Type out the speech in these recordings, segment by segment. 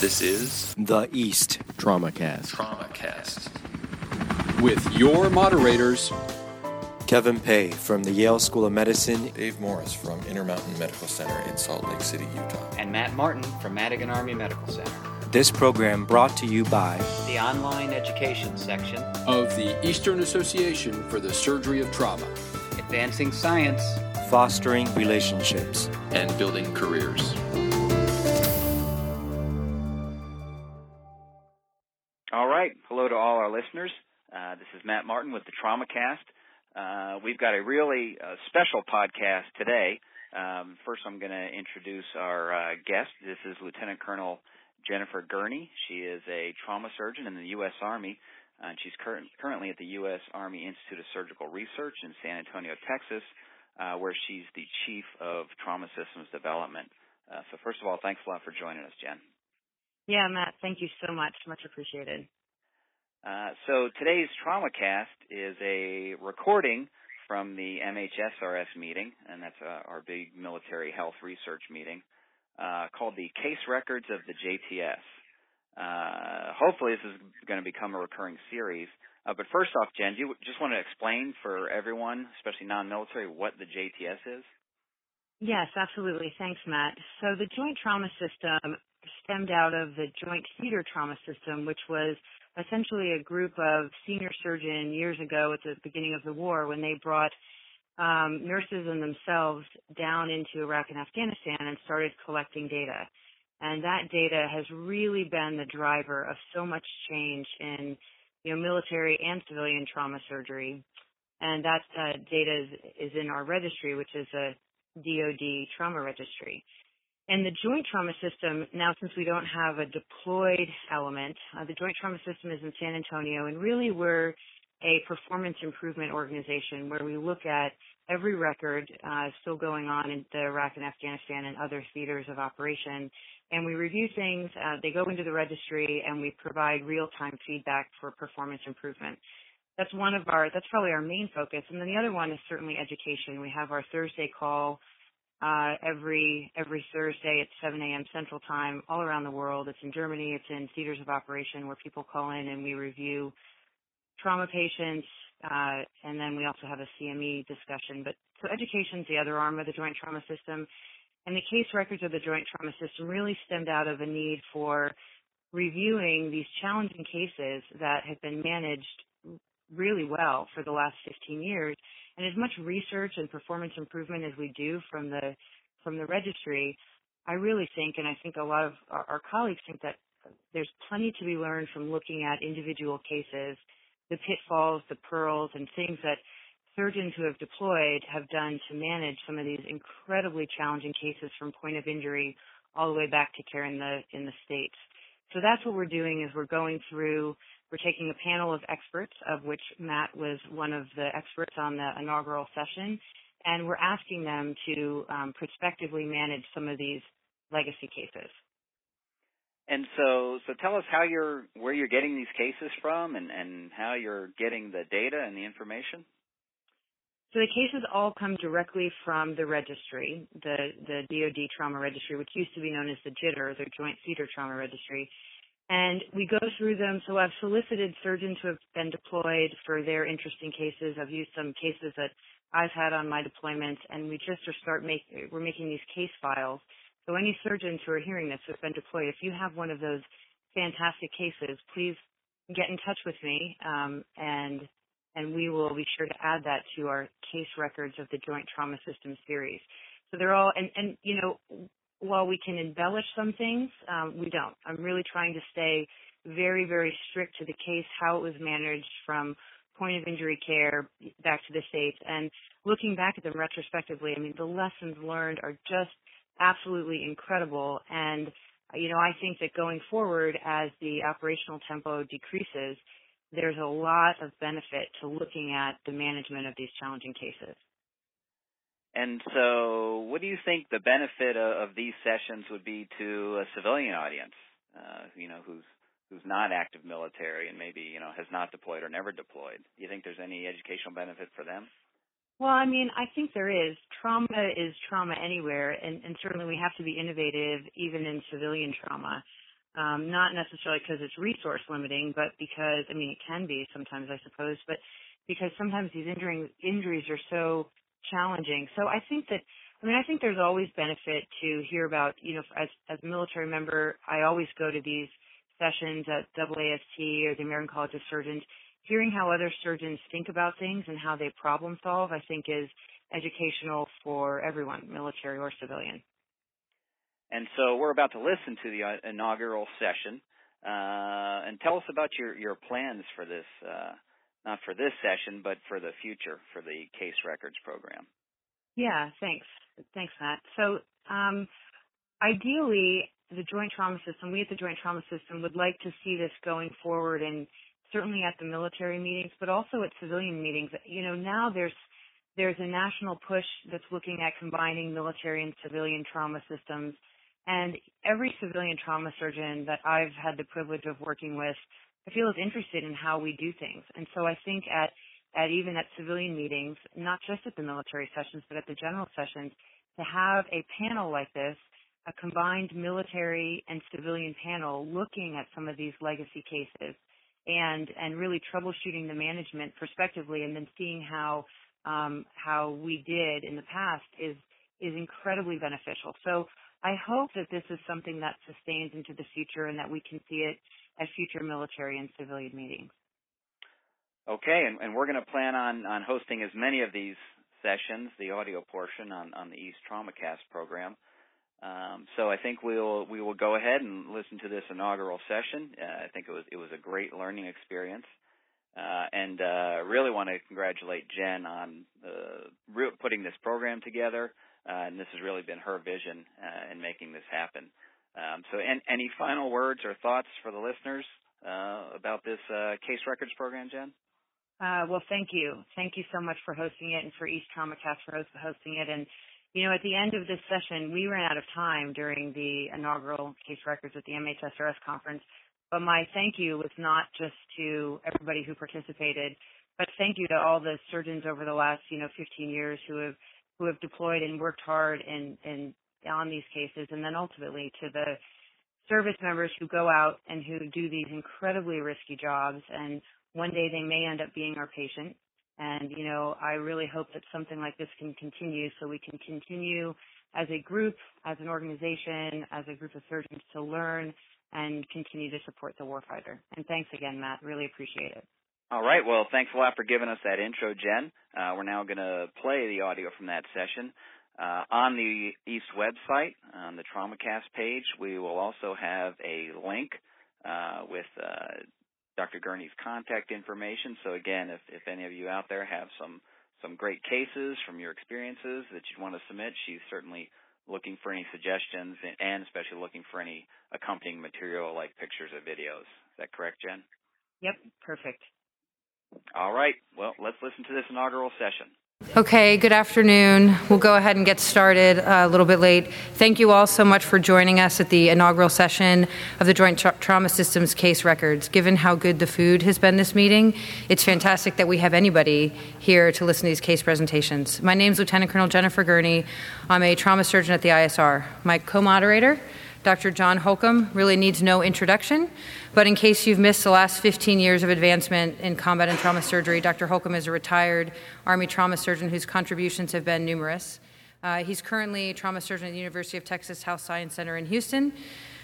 This is The East. TraumaCast. TraumaCast. with your moderators, Kevin Pay from the Yale School of Medicine. Dave Morris from Intermountain Medical Center in Salt Lake City, Utah. and Matt Martin from Madigan Army Medical Center. This program brought to you by The online education section, of the Eastern Association for the Surgery of Trauma. Advancing Science, Fostering Relationships. And building careers. Listeners. Uh, this is Matt Martin with the TraumaCast. Uh, we've got a really uh, special podcast today. Um, first, I'm going to introduce our uh, guest. This is Lieutenant Colonel Jennifer Gurney. She is a trauma surgeon in the U.S. Army, uh, and she's cur- currently at the U.S. Army Institute of Surgical Research in San Antonio, Texas, uh, where she's the Chief of Trauma Systems Development. So, first of all, thanks a lot for joining us, Jen. Yeah, Matt, thank you so much. Much appreciated. Uh, so today's TraumaCast is a recording from the MHSRS meeting, and that's uh, our big military health research meeting, uh, called the Case Records of the JTS. Uh, hopefully this is going to become a recurring series. Uh, but first off, Jen, do you just want to explain for everyone, especially non-military, what the JTS is? Yes, absolutely. Thanks, Matt. So the joint trauma system stemmed out of the joint theater trauma system, which was essentially a group of senior surgeon years ago at the beginning of the war when they brought um, nurses and themselves down into Iraq and Afghanistan and started collecting data. And that data has really been the driver of so much change in, you know, military and civilian trauma surgery. And that uh, data is, is in our registry, which is a DoD trauma registry. And the joint trauma system, now since we don't have a deployed element, uh, the joint trauma system is in San Antonio and really we're a performance improvement organization where we look at every record uh, still going on in the Iraq and Afghanistan and other theaters of operation. And we review things, uh, they go into the registry and we provide real-time feedback for performance improvement. That's one of our, that's probably our main focus. And then the other one is certainly education. We have our Thursday call uh, every every Thursday at 7 a.m. Central Time all around the world. It's in Germany. It's in theaters of operation where people call in and we review trauma patients, uh, and then we also have a CME discussion. But so education is the other arm of the joint trauma system, and the case records of the joint trauma system really stemmed out of a need for reviewing these challenging cases that have been managed really well for the last 15 years. And as much research and performance improvement as we do from the from the registry, I really think, and I think a lot of our, our colleagues think that uh, there's plenty to be learned from looking at individual cases, the pitfalls, the pearls, and things that surgeons who have deployed have done to manage some of these incredibly challenging cases from point of injury all the way back to care in the in the states. So that's what we're doing is we're going through we're taking a panel of experts, of which Matt was one of the experts on the inaugural session, and we're asking them to um, prospectively manage some of these legacy cases. And so, so tell us how you're, where you're getting these cases from, and, and how you're getting the data and the information. So the cases all come directly from the registry, the the DoD Trauma Registry, which used to be known as the JTTR, the Joint Theater Trauma Registry. And we go through them. So I've solicited surgeons who have been deployed for their interesting cases. I've used some cases that I've had on my deployments, and we just are start make we're making these case files. So any surgeons who are hearing this who've been deployed, if you have one of those fantastic cases, please get in touch with me, um, and and we will be sure to add that to our case records of the Joint Trauma System series. So they're all, and, and you know, while we can embellish some things, um, we don't. I'm really trying to stay very, very strict to the case, how it was managed from point of injury care back to the States. And looking back at them retrospectively, I mean, the lessons learned are just absolutely incredible. And, you know, I think that going forward as the operational tempo decreases, there's a lot of benefit to looking at the management of these challenging cases. And so, what do you think the benefit of, of these sessions would be to a civilian audience, uh, you know, who's who's not active military and maybe you know has not deployed or never deployed? Do you think there's any educational benefit for them? Well, I mean, I think there is. Trauma is trauma anywhere, and, and certainly we have to be innovative even in civilian trauma. Um, not necessarily because it's resource limiting, but because I mean it can be sometimes, I suppose, but because sometimes these injuries injuries are so challenging. So I think that I mean I think there's always benefit to hear about you know as as a military member I always go to these sessions at AAST or the American College of Surgeons. Hearing how other surgeons think about things and how they problem solve, I think is educational for everyone, military or civilian. And so we're about to listen to the uh, inaugural session. Uh, and tell us about your, your plans for this, uh, not for this session, but for the future for the case records program. Yeah, thanks. Thanks, Matt. So, um, ideally, the joint trauma system, we at the joint trauma system would like to see this going forward and certainly at the military meetings, but also at civilian meetings. You know, now there's there's a national push that's looking at combining military and civilian trauma systems. And every civilian trauma surgeon that I've had the privilege of working with, I feel is interested in how we do things. And so I think at, at even at civilian meetings, not just at the military sessions, but at the general sessions, to have a panel like this, a combined military and civilian panel looking at some of these legacy cases and, and really troubleshooting the management prospectively and then seeing how um, how we did in the past is is incredibly beneficial. So I hope that this is something that sustains into the future and that we can see it at future military and civilian meetings. Okay, and, and we're going to plan on, on hosting as many of these sessions, the audio portion on, on the East TraumaCast program. Um, so I think we'll we will go ahead and listen to this inaugural session. Uh, I think it was it was a great learning experience. Uh, and uh, really want to congratulate Jen on uh, putting this program together. Uh, and this has really been her vision uh, in making this happen. Um, so, any final words or thoughts for the listeners uh, about this case records program, Jen? well, thank you. Thank you so much for hosting it and for East TraumaCast for hosting it. And, you know, at the end of this session, we ran out of time during the inaugural case records at the MHSRS conference. But my thank you was not just to everybody who participated, but thank you to all the surgeons over the last, you know, 15 years who have who have deployed and worked hard and and on these cases, and then ultimately to the service members who go out and who do these incredibly risky jobs and one day they may end up being our patient and you know i really hope that something like this can continue so we can continue as a group as an organization as a group of surgeons to learn and continue to support the warfighter. And thanks again, Matt. Really appreciate it. All right. Well, thanks a lot for giving us that intro, Jen. Uh, we're now going to play the audio from that session. Uh, on the East website, on the TraumaCast page, we will also have a link uh, with uh, Dr. Gurney's contact information. So again, if, if any of you out there have some some great cases from your experiences that you'd want to submit, she's certainly looking for any suggestions and especially looking for any accompanying material like pictures or videos. Is that correct, Jen? Yep, perfect. All right. Well, let's listen to this inaugural session. Okay, good afternoon. We'll go ahead and get started uh, a little bit late. Thank you all so much for joining us at the inaugural session of the Joint Tra- Trauma Systems case records. Given how good the food has been this meeting, it's fantastic that we have anybody here to listen to these case presentations. My name is Lieutenant Colonel Jennifer Gurney. I'm a trauma surgeon at the ISR. My co moderator, Dr. John Holcomb, really needs no introduction. But in case you've missed the last 15 years of advancement in combat and trauma surgery, Dr. Holcomb is a retired Army trauma surgeon whose contributions have been numerous. Uh, he's currently a trauma surgeon at the University of Texas Health Science Center in Houston,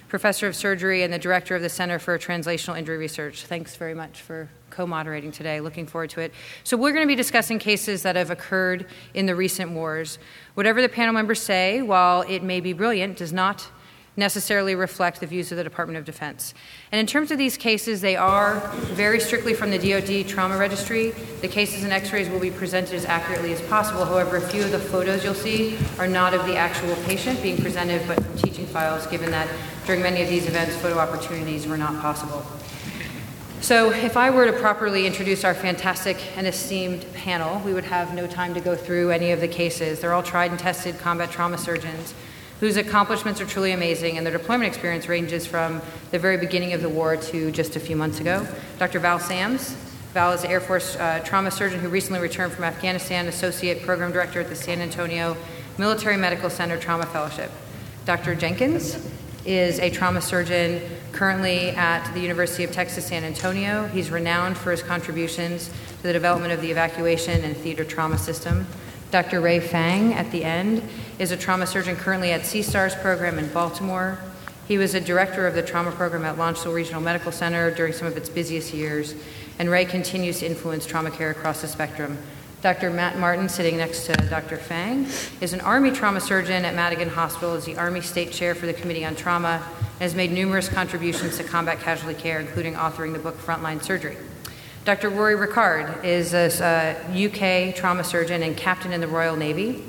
professor of surgery, and the director of the Center for Translational Injury Research. Thanks very much for co moderating today. Looking forward to it. So, we're going to be discussing cases that have occurred in the recent wars. Whatever the panel members say, while it may be brilliant, does not necessarily reflect the views of the Department of Defense. And in terms of these cases, they are very strictly from the DoD trauma registry. The cases and x rays will be presented as accurately as possible. However, a few of the photos you'll see are not of the actual patient being presented, but from teaching files, given that during many of these events, photo opportunities were not possible. So, if I were to properly introduce our fantastic and esteemed panel, we would have no time to go through any of the cases. They're all tried and tested combat trauma surgeons whose accomplishments are truly amazing, and their deployment experience ranges from the very beginning of the war to just a few months ago. Dr. Val Sams. Val is an Air Force uh, trauma surgeon who recently returned from Afghanistan, Associate Program Director at the San Antonio Military Medical Center Trauma Fellowship. Dr. Jenkins. is a trauma surgeon currently at the University of Texas San Antonio. He's renowned for his contributions to the development of the evacuation and theater trauma system. Dr. Ray Fang, at the end, is a trauma surgeon currently at C-STARS program in Baltimore. He was a director of the trauma program at Landstuhl Regional Medical Center during some of its busiest years, and Ray continues to influence trauma care across the spectrum. Dr. Matt Martin, sitting next to Dr. Fang, is an Army trauma surgeon at Madigan Hospital, is the Army State Chair for the Committee on Trauma, and has made numerous contributions to combat casualty care, including authoring the book Frontline Surgery. Dr. Rory Rickard is a, UK trauma surgeon and captain in the Royal Navy.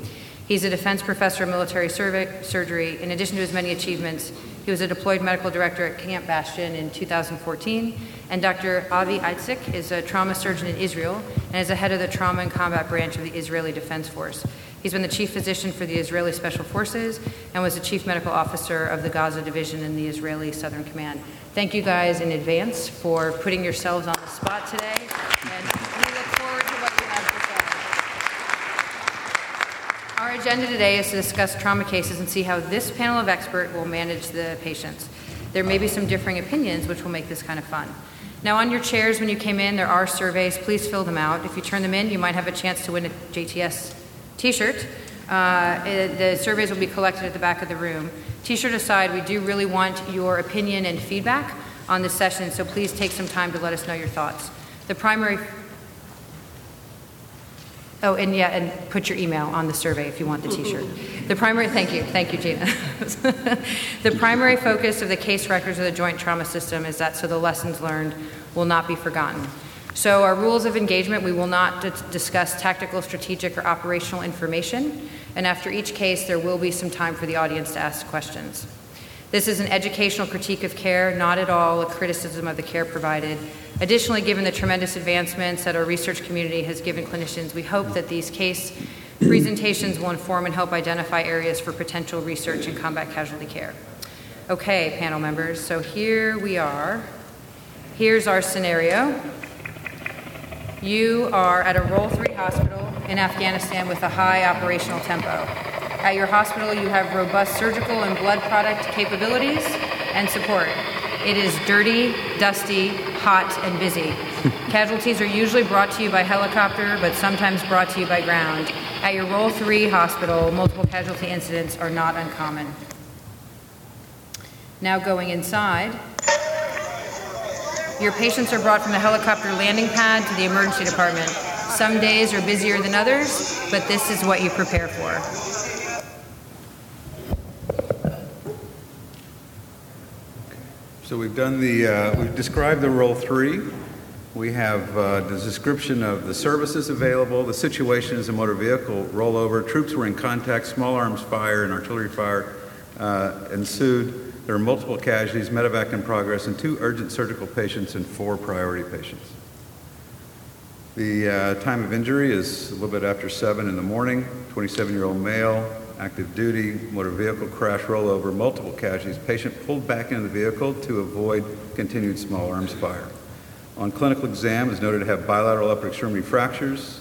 He's a defense professor of military surgery. In addition to his many achievements, he was a deployed medical director at Camp Bastion in 2014. And Dr. Avi Itzik is a trauma surgeon in Israel and is the head of the trauma and combat branch of the Israeli Defense Force. He's been the chief physician for the Israeli Special Forces and was the chief medical officer of the Gaza Division in the Israeli Southern Command. Thank you guys in advance for putting yourselves on the spot today. And we look forward to what you have to say. Our agenda today is to discuss trauma cases and see how this panel of experts will manage the patients. There may be some differing opinions, which will make this kind of fun. Now, on your chairs when you came in, there are surveys. Please fill them out. If you turn them in, you might have a chance to win a JTS t shirt. Uh, the surveys will be collected at the back of the room. T shirt aside, we do really want your opinion and feedback on this session, so please take some time to let us know your thoughts. The primary Oh, and yeah, and put your email on the survey if you want the T-shirt. The primary, thank you, thank you, Gina. the primary focus of the case records of the Joint Trauma System is that so the lessons learned will not be forgotten. So our rules of engagement, we will not discuss tactical, strategic, or operational information. And after each case, there will be some time for the audience to ask questions. This is an educational critique of care, not at all a criticism of the care provided. Additionally, given the tremendous advancements that our research community has given clinicians, we hope that these case presentations will inform and help identify areas for potential research in combat casualty care. Okay, panel members, so here we are. Here's our scenario. You are at a Role 3 hospital in Afghanistan with a high operational tempo. At your hospital, you have robust surgical and blood product capabilities and support. It is dirty, dusty, hot, and busy. Casualties are usually brought to you by helicopter, but sometimes brought to you by ground. At your Role 3 hospital, multiple casualty incidents are not uncommon. Now going inside. Your patients are brought from the helicopter landing pad to the emergency department. Some days are busier than others, but this is what you prepare for. So we've done the, uh, we've described the role three. We have uh, the description of the services available, the situation as a motor vehicle rollover. Troops were in contact, small arms fire and artillery fire uh, ensued. There are multiple casualties, medevac in progress, and two urgent surgical patients and four priority patients. The uh, time of injury is a little bit after 7 in the morning. 27 year old male, active duty, motor vehicle crash, rollover, multiple casualties. Patient pulled back into the vehicle to avoid continued small arms fire. On clinical exam, is noted to have bilateral upper extremity fractures,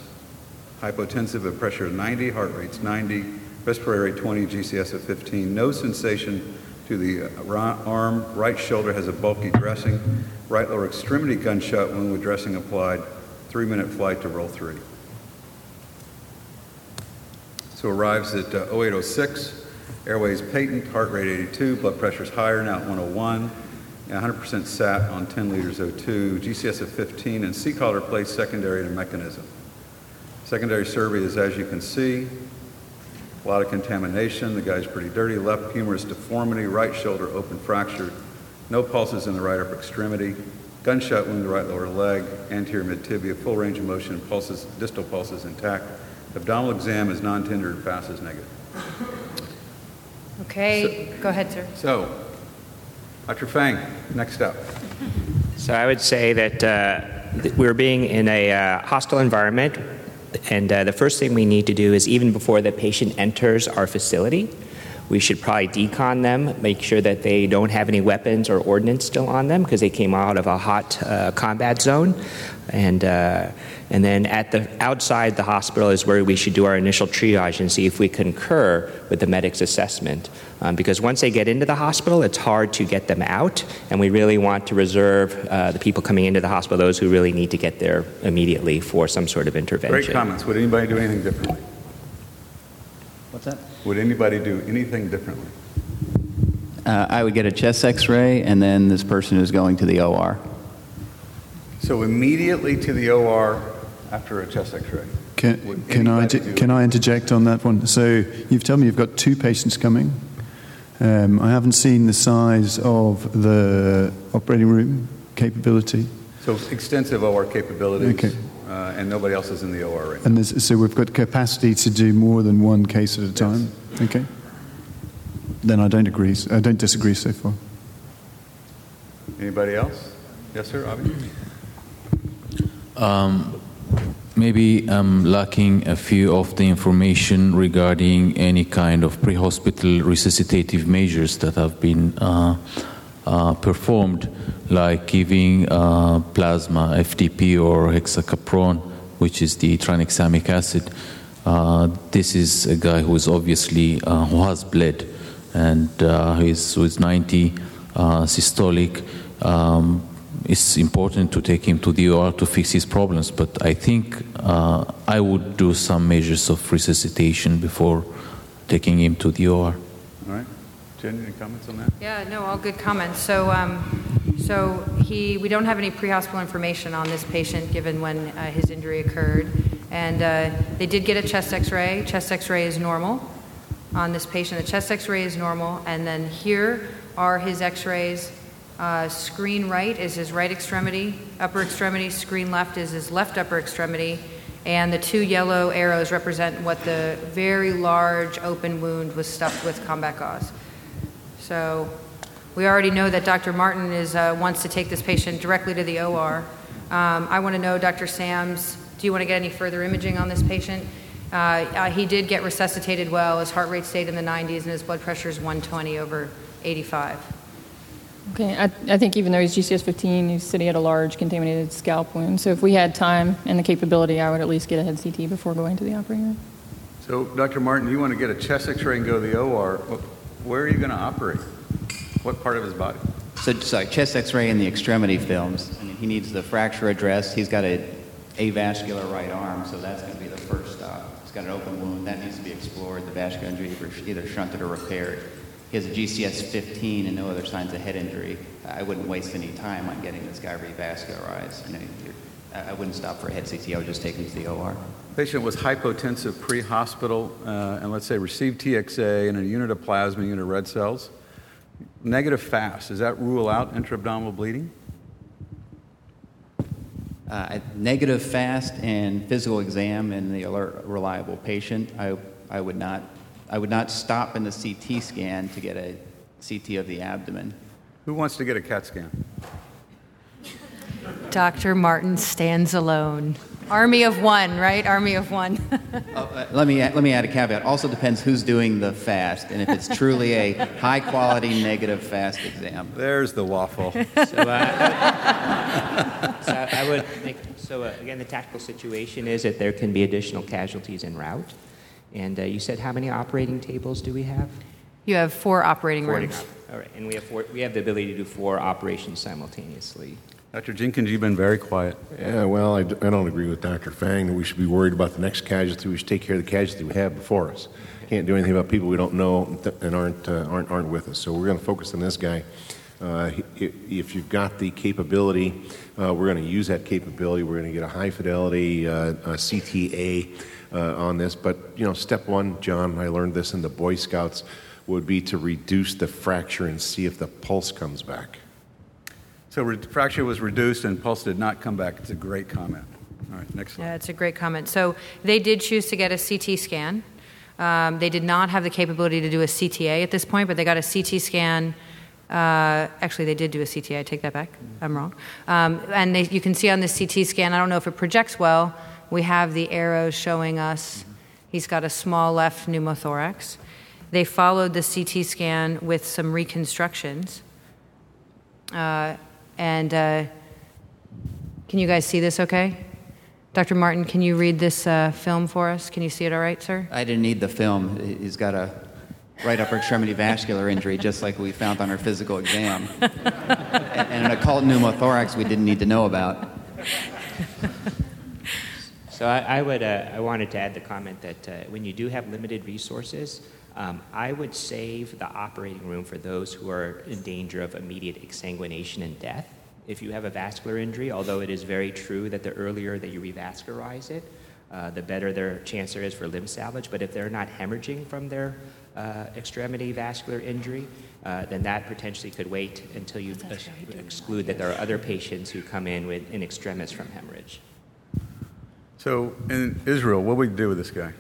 hypotensive at pressure of 90, heart rate's 90, respiratory rate 20, GCS of 15. No sensation to the arm. Right shoulder has a bulky dressing. Right lower extremity gunshot wound with dressing applied. Three minute flight to role three. So arrives at uh, 0806, airways patent, heart rate 82, blood pressure is higher, now at 101, 100% sat on 10 liters O2, GCS of 15, and C-collar placed secondary to mechanism. Secondary survey is as you can see, a lot of contamination, the guy's pretty dirty, left humerus deformity, right shoulder open fracture, no pulses in the right upper extremity, gunshot wound in the right lower leg, anterior mid tibia, full range of motion, pulses, distal pulses intact. Abdominal exam is non-tender and FAST is negative. Okay, so, go ahead, sir. So, Dr. Fang, next up. So I would say that uh, we're being in a uh, hostile environment, and uh, the first thing we need to do is even before the patient enters our facility, We should probably decon them, make sure that they don't have any weapons or ordnance still on them because they came out of a hot uh, combat zone. And, uh, and then at the outside the hospital is where we should do our initial triage and see if we concur with the medic's assessment. Um, because once they get into the hospital, it's hard to get them out, and we really want to reserve uh, the people coming into the hospital, those who really need to get there immediately for some sort of intervention. Great comments. Would anybody do anything differently? What's that? Would anybody do anything differently? Uh, I would get a chest x ray, and then this person is going to the OR. So immediately to the OR after a chest x-ray. Can, Would can I do can I interject on that one? So you've told me you've got two patients coming. Um, I haven't seen the size of the operating room capability, So extensive OR capabilities, Okay. Uh, and nobody else is in the OR right now. and so we've got capacity to do more than one case at a time. Okay. Then I don't agree. I don't disagree so far. Anybody else? Yes, sir, Avi? Um, maybe I'm lacking a few of the information regarding any kind of pre-hospital resuscitative measures that have been uh, uh, performed, like giving uh, plasma, FDP or Hexakapron, which is the tranexamic acid. Uh, this is a guy who is obviously uh, who has bled, and uh, he's is 90 uh, systolic. Um, it's important to take him to the OR to fix his problems, but I think I would do some measures of resuscitation before taking him to the OR. Jen, any comments on that? Yeah, no, all good comments. So, um, so he, we don't have any pre-hospital information on this patient given when uh, his injury occurred, and uh, they did get a chest X-ray. Chest X-ray is normal on this patient. The chest X-ray is normal, and then here are his X-rays. Uh, screen right is his right extremity, upper extremity. Screen left is his left upper extremity, and the two yellow arrows represent what the very large open wound was stuffed with combat gauze. So we already know that Dr. Martin is, uh, wants to take this patient directly to the OR. Um, I want to know, Dr. Sams, do you want to get any further imaging on this patient? Uh, uh, he did get resuscitated well. His heart rate stayed in the 90s, and his blood pressure is 120 over 85. Okay, I, I think even though he's GCS 15, he said he had a large contaminated scalp wound. So if we had time and the capability, I would at least get a head CT before going to the operating room. So, Dr. Martin, you want to get a chest x-ray and go to the OR. Wh- Where are you going to operate? What part of his body? So, so chest X-ray and the extremity films. I mean, he needs the fracture addressed. He's got a avascular right arm, so that's going to be the first stop. He's got an open wound that needs to be explored. The vascular injury either- shunted or repaired. He has a GCS 15 and no other signs of head injury. I wouldn't waste any time on getting this guy revascularized. You know, I wouldn't stop for a head CT. I would just take him to the OR. Patient was hypotensive pre-hospital, uh, and let's say received TXA and a unit of plasma, unit of red cells. Negative fast. Does that rule out intra-abdominal bleeding? Uh, negative fast and physical exam in the alert, reliable patient. I, I would not, I would not stop in the CT scan to get a CT of the abdomen. Who wants to get a CAT scan? Dr. Martin stands alone. Army of one, right? Army of one. Uh, let me let me add a caveat. Also depends who's doing the fast, and if it's truly a high quality negative fast exam. There's the waffle. So, uh, so I would make, so uh, again, the tactical situation is that there can be additional casualties en route. And uh, you said how many operating tables do we have? you have four operating Four rooms. go. All right, and we have four, we have the ability to do four operations simultaneously. Dr. Jenkins, you've been very quiet. Yeah, well, I, d- I don't agree with Dr. Fang that we should be worried about the next casualty. We should take care of the casualty we have before us. Can't do anything about people we don't know and aren't, uh, aren't, aren't with us. So we're going to focus on this guy. Uh, if you've got the capability, uh, we're going to use that capability. We're going to get a high fidelity uh, uh, CTA uh, on this. But, you know, step one, John, I learned this in the Boy Scouts, would be to reduce the fracture and see if the pulse comes back. So re- fracture was reduced and pulse did not come back. It's a great comment. All right, next slide. Yeah, it's a great comment. So they did choose to get a CT scan. Um, they did not have the capability to do a CTA at this point, but they got a CT scan. Uh, actually, they did do a CTA. I take that back. I'm wrong. Um, and they, you can see on the CT scan, I don't know if it projects well, we have the arrows showing us he's got a small left pneumothorax. They followed the CT scan with some reconstructions. Uh, and uh, can you guys see this okay? Dr. Martin, can you read this uh, film for us? Can you see it all right, sir? I didn't need the film. He's got a right upper extremity vascular injury, just like we found on our physical exam, and an occult pneumothorax we didn't need to know about. So I, I would, uh, I wanted to add the comment that uh, when you do have limited resources, um, I would save the operating room for those who are in danger of immediate exsanguination and death. If you have a vascular injury, although it is very true that the earlier that you revascularize it, uh, the better their chance there is for limb salvage. But if they're not hemorrhaging from their uh, extremity vascular injury, uh, then that potentially could wait until you ex- exclude that there are other patients who come in with in extremis from hemorrhage. So in Israel, what would we do with this guy?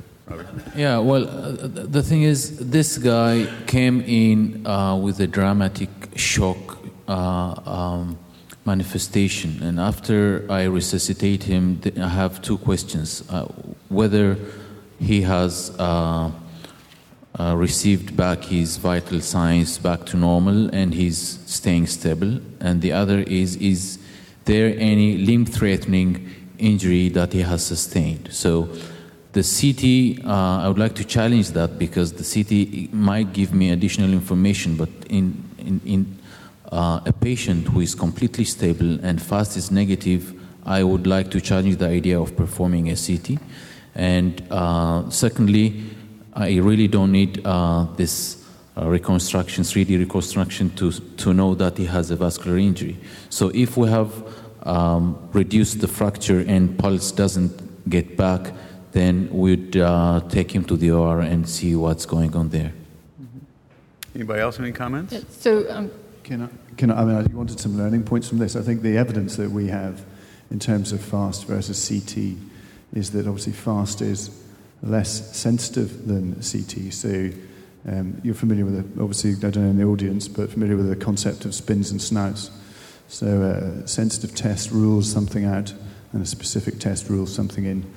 Yeah, well, uh, the thing is, this guy came in uh, with a dramatic shock uh, um, manifestation, and after I resuscitate him, I have two questions: uh, whether he has uh, uh, received back his vital signs back to normal and he's staying stable, and the other is: is there any limb-threatening injury that he has sustained? So. The CT, uh, I would like to challenge that because the CT might give me additional information, but in, in, in uh, a patient who is completely stable and fast is negative, I would like to challenge the idea of performing a CT. And uh, secondly, I really don't need uh, this uh, reconstruction, 3D reconstruction, to, to know that he has a vascular injury. So if we have um, reduced the fracture and pulse doesn't get back, then we'd uh, take him to the OR and see what's going on there. Anybody else have any comments? So, um, Can I, can I, I mean, I wanted some learning points from this. I think the evidence that we have in terms of fast versus CT is that obviously fast is less sensitive than CT. So um, you're familiar with, the, obviously, I don't know in the audience, but familiar with the concept of spins and snouts. So a sensitive test rules something out, and a specific test rules something in.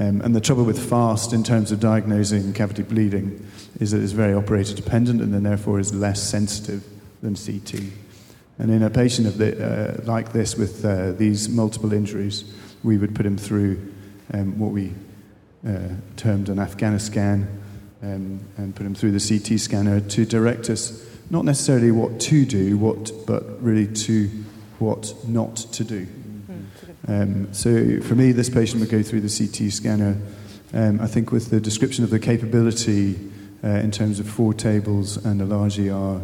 Um, and the trouble with fast in terms of diagnosing cavity bleeding is that it's very operator dependent and then therefore is less sensitive than CT. And in a patient of the, uh, like this with uh, these multiple injuries, we would put him through um, what we uh, termed an Afghanistan um, and put him through the CT scanner to direct us not necessarily what to do, what, but really to what not to do. Um, so for me, this patient would go through the CT scanner. Um, I think with the description of the capability uh, in terms of four tables and a large ER,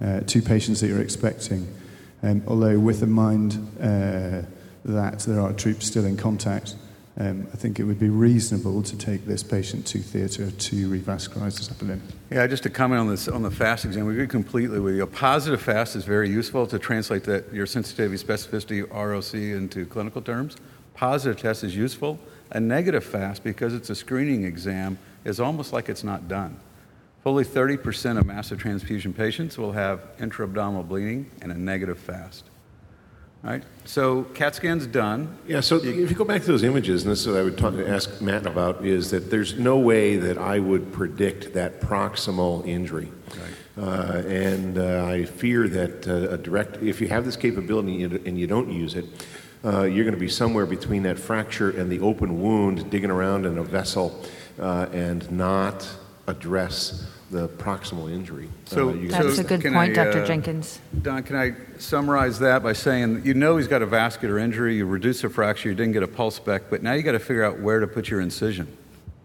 uh, two patients that you're expecting, um, although with the mind uh, that there are troops still in contact, um, I think it would be reasonable to take this patient to theatre to revascularize this upper. Yeah, just to comment on this on the FAST exam, we agree completely with you. A positive FAST is very useful to translate that your sensitivity, specificity, ROC into clinical terms. Positive test is useful. A negative FAST, because it's a screening exam, is almost like it's not done. Fully 30% of massive transfusion patients will have intra-abdominal bleeding and a negative FAST. All right, so CAT scan's done. Yeah, so if you go back to those images, and this is what I would talk, ask Matt about, is that there's no way that I would predict that proximal injury. Right. Uh, and uh, I fear that uh, a direct, if you have this capability and you- and you don't use it, uh, you're going to be somewhere between that fracture and the open wound, digging around in a vessel, uh, and not address the proximal injury. So, Uh, you- That's so a good can point, I, Dr. uh, Jenkins. Don, can I summarize that by saying you know he's got a vascular injury, you reduce the fracture, you didn't get a pulse back, but now you got to figure out where to put your incision,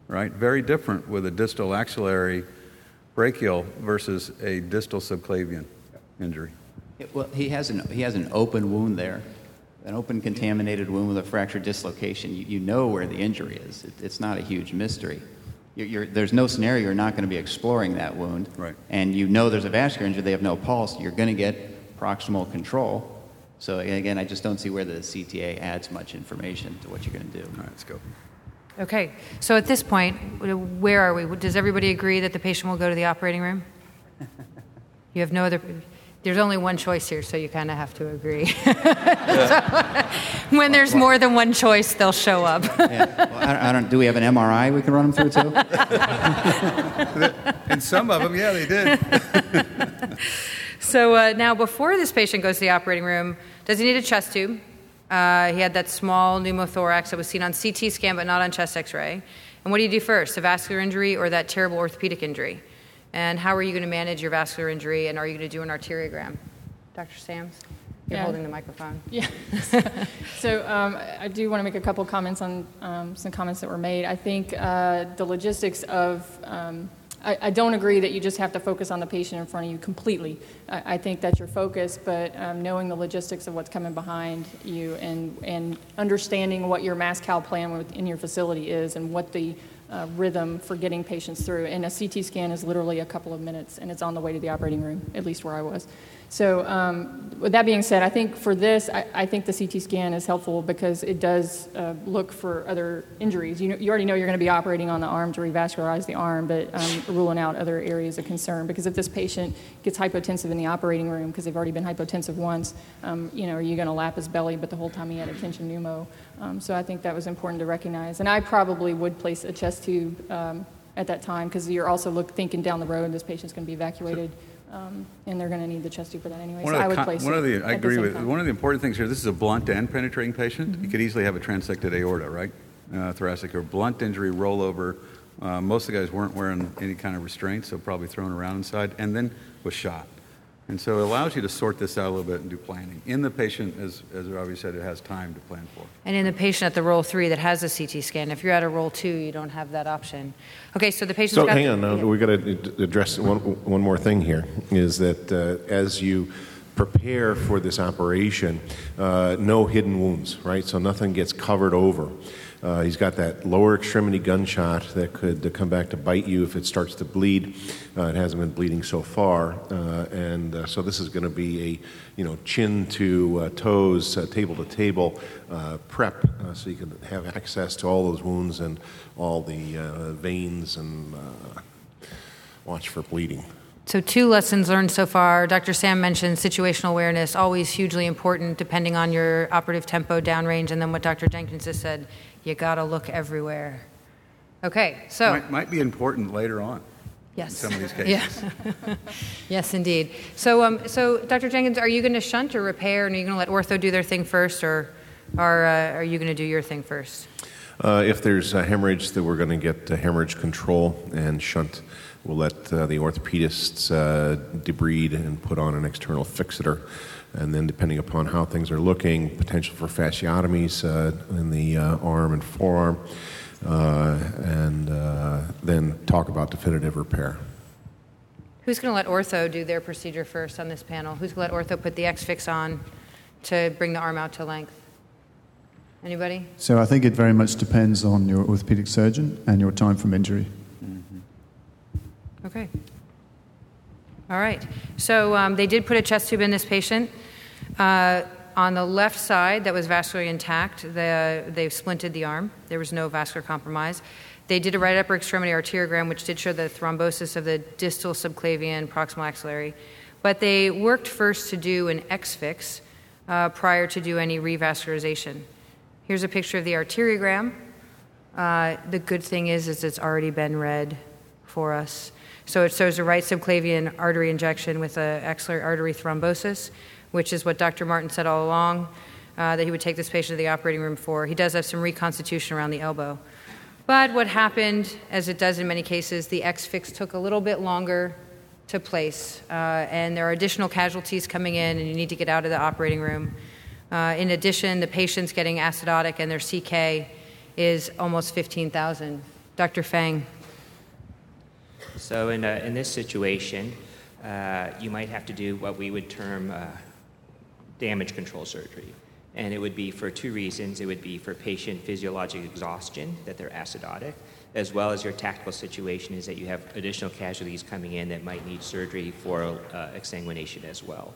right? Very different with a distal axillary brachial versus a distal subclavian injury. Yeah, Well, he has an, he has an open wound there, an open contaminated wound with a fractured dislocation. You, you know where the injury is. It, it's not a huge mystery. You're, you're, there's no scenario you're not going to be exploring that wound. Right. And you know there's a vascular injury, they have no pulse. You're going to get proximal control. So again, I just don't see where the CTA adds much information to what you're going to do. All right, let's go. Okay, so at this point, where are we? Does everybody agree that the patient will go to the operating room? You have no other. There's only one choice here, so you kind of have to agree. when there's more than one choice, they'll show up. yeah. Well, I, don't, I don't. Do we have an MRI we can run them through too? and some of them, yeah, they did. so uh, now, before this patient goes to the operating room, does he need a chest tube? Uh, he had that small pneumothorax that was seen on CT scan, but not on chest X-ray. And what do you do first, a vascular injury or that terrible orthopedic injury? And how are you going to manage your vascular injury? And are you going to do an arteriogram? Dr. Sams? You're Yeah. holding the microphone. Yeah. so um, I do want to make a couple comments on um, some comments that were made. I think uh, the logistics of um, I, I don't agree that you just have to focus on the patient in front of you completely. I, I think that's your focus, but um, knowing the logistics of what's coming behind you and, and understanding what your mass cal plan within your facility is and what the uh, rhythm for getting patients through. And a CT scan is literally a couple of minutes, and it's on the way to the operating room, at least where I was. So, um, with that being said, I think for this, I, I think the CT scan is helpful because it does uh, look for other injuries. You, know, you already know you're going to be operating on the arm to revascularize the arm, but um, ruling out other areas of concern. Because if this patient gets hypotensive in the operating room because they've already been hypotensive once, um, you know, are you going to lap his belly, but the whole time he had a tension pneumo? Um, so I think that was important to recognize. And I probably would place a chest tube um, at that time because you're also look, thinking down the road this patient's going to be evacuated. Um, and they're going to need the chest tube for that anyway. One so I would con- place one it of the, I the agree same with, time. one of the important things here, this is a blunt and penetrating patient. Mm-hmm. You could easily have a transected aorta, right? Uh, thoracic or blunt injury, rollover. Uh, most of the guys weren't wearing any kind of restraint, so probably thrown around inside, and then was shot. And so it allows you to sort this out a little bit and do planning. In the patient, as, as Ravi said, it has time to plan for. And in the patient at the role three that has a CT scan, if you're at a role two, you don't have that option. Okay, so the patient's So got hang on, now, yeah. we got to address one, one more thing here, is that uh, as you prepare for this operation, uh, no hidden wounds, right? So nothing gets covered over. Uh, he's got that lower extremity gunshot that could come back to bite you if it starts to bleed. Uh, it hasn't been bleeding so far, uh, and uh, so this is going to be a, you know, chin to uh, toes, uh, table to table prep, so you can have access to all those wounds and all the veins and watch for bleeding. So, two lessons learned so far. Dr. Sam mentioned situational awareness, always hugely important depending on your operative tempo, downrange, and then what Dr. Jenkins just said you got to look everywhere. Okay, so. Might, might be important later on. Yes. In some of these cases. Yeah. yes, indeed. So, um, so Dr. Jenkins, are you going to shunt or repair, and are you going to let ortho do their thing first, or are, uh, are you going to do your thing first? Uh, if there's a hemorrhage, then we're going to get uh, hemorrhage control and shunt. We'll let uh, the orthopedists uh, debride and put on an external fixator. And then, depending upon how things are looking, potential for fasciotomies uh, in the uh, arm and forearm, uh, and uh, then talk about definitive repair. Who's going to let ortho do their procedure first on this panel? Who's going to let ortho put the X fix on to bring the arm out to length? Anybody? So I think it very much depends on your orthopedic surgeon and your time from injury. Okay. All right. So um, they did put a chest tube in this patient. Uh, on the left side, that was vascularly intact. The, they splinted the arm. There was no vascular compromise. They did a right upper extremity arteriogram, which did show the thrombosis of the distal subclavian proximal axillary. But they worked first to do an X fix uh, prior to do any revascularization. Here's a picture of the arteriogram. Uh, the good thing is, is it's already been read for us. So it shows a right subclavian artery injection with a axillary artery thrombosis, which is what Dr. Martin said all along uh, that he would take this patient to the operating room for. He does have some reconstitution around the elbow. But what happened, as it does in many cases, the X fix took a little bit longer to place, uh, and there are additional casualties coming in, and you need to get out of the operating room. Uh, in addition, the patient's getting acidotic, and their CK is almost 15,000. Dr. Fang. So in, uh, in this situation, uh, you might have to do what we would term uh, damage control surgery. And it would be for two reasons. It would be for patient physiologic exhaustion, that they're acidotic, as well as your tactical situation is that you have additional casualties coming in that might need surgery for uh, exsanguination as well.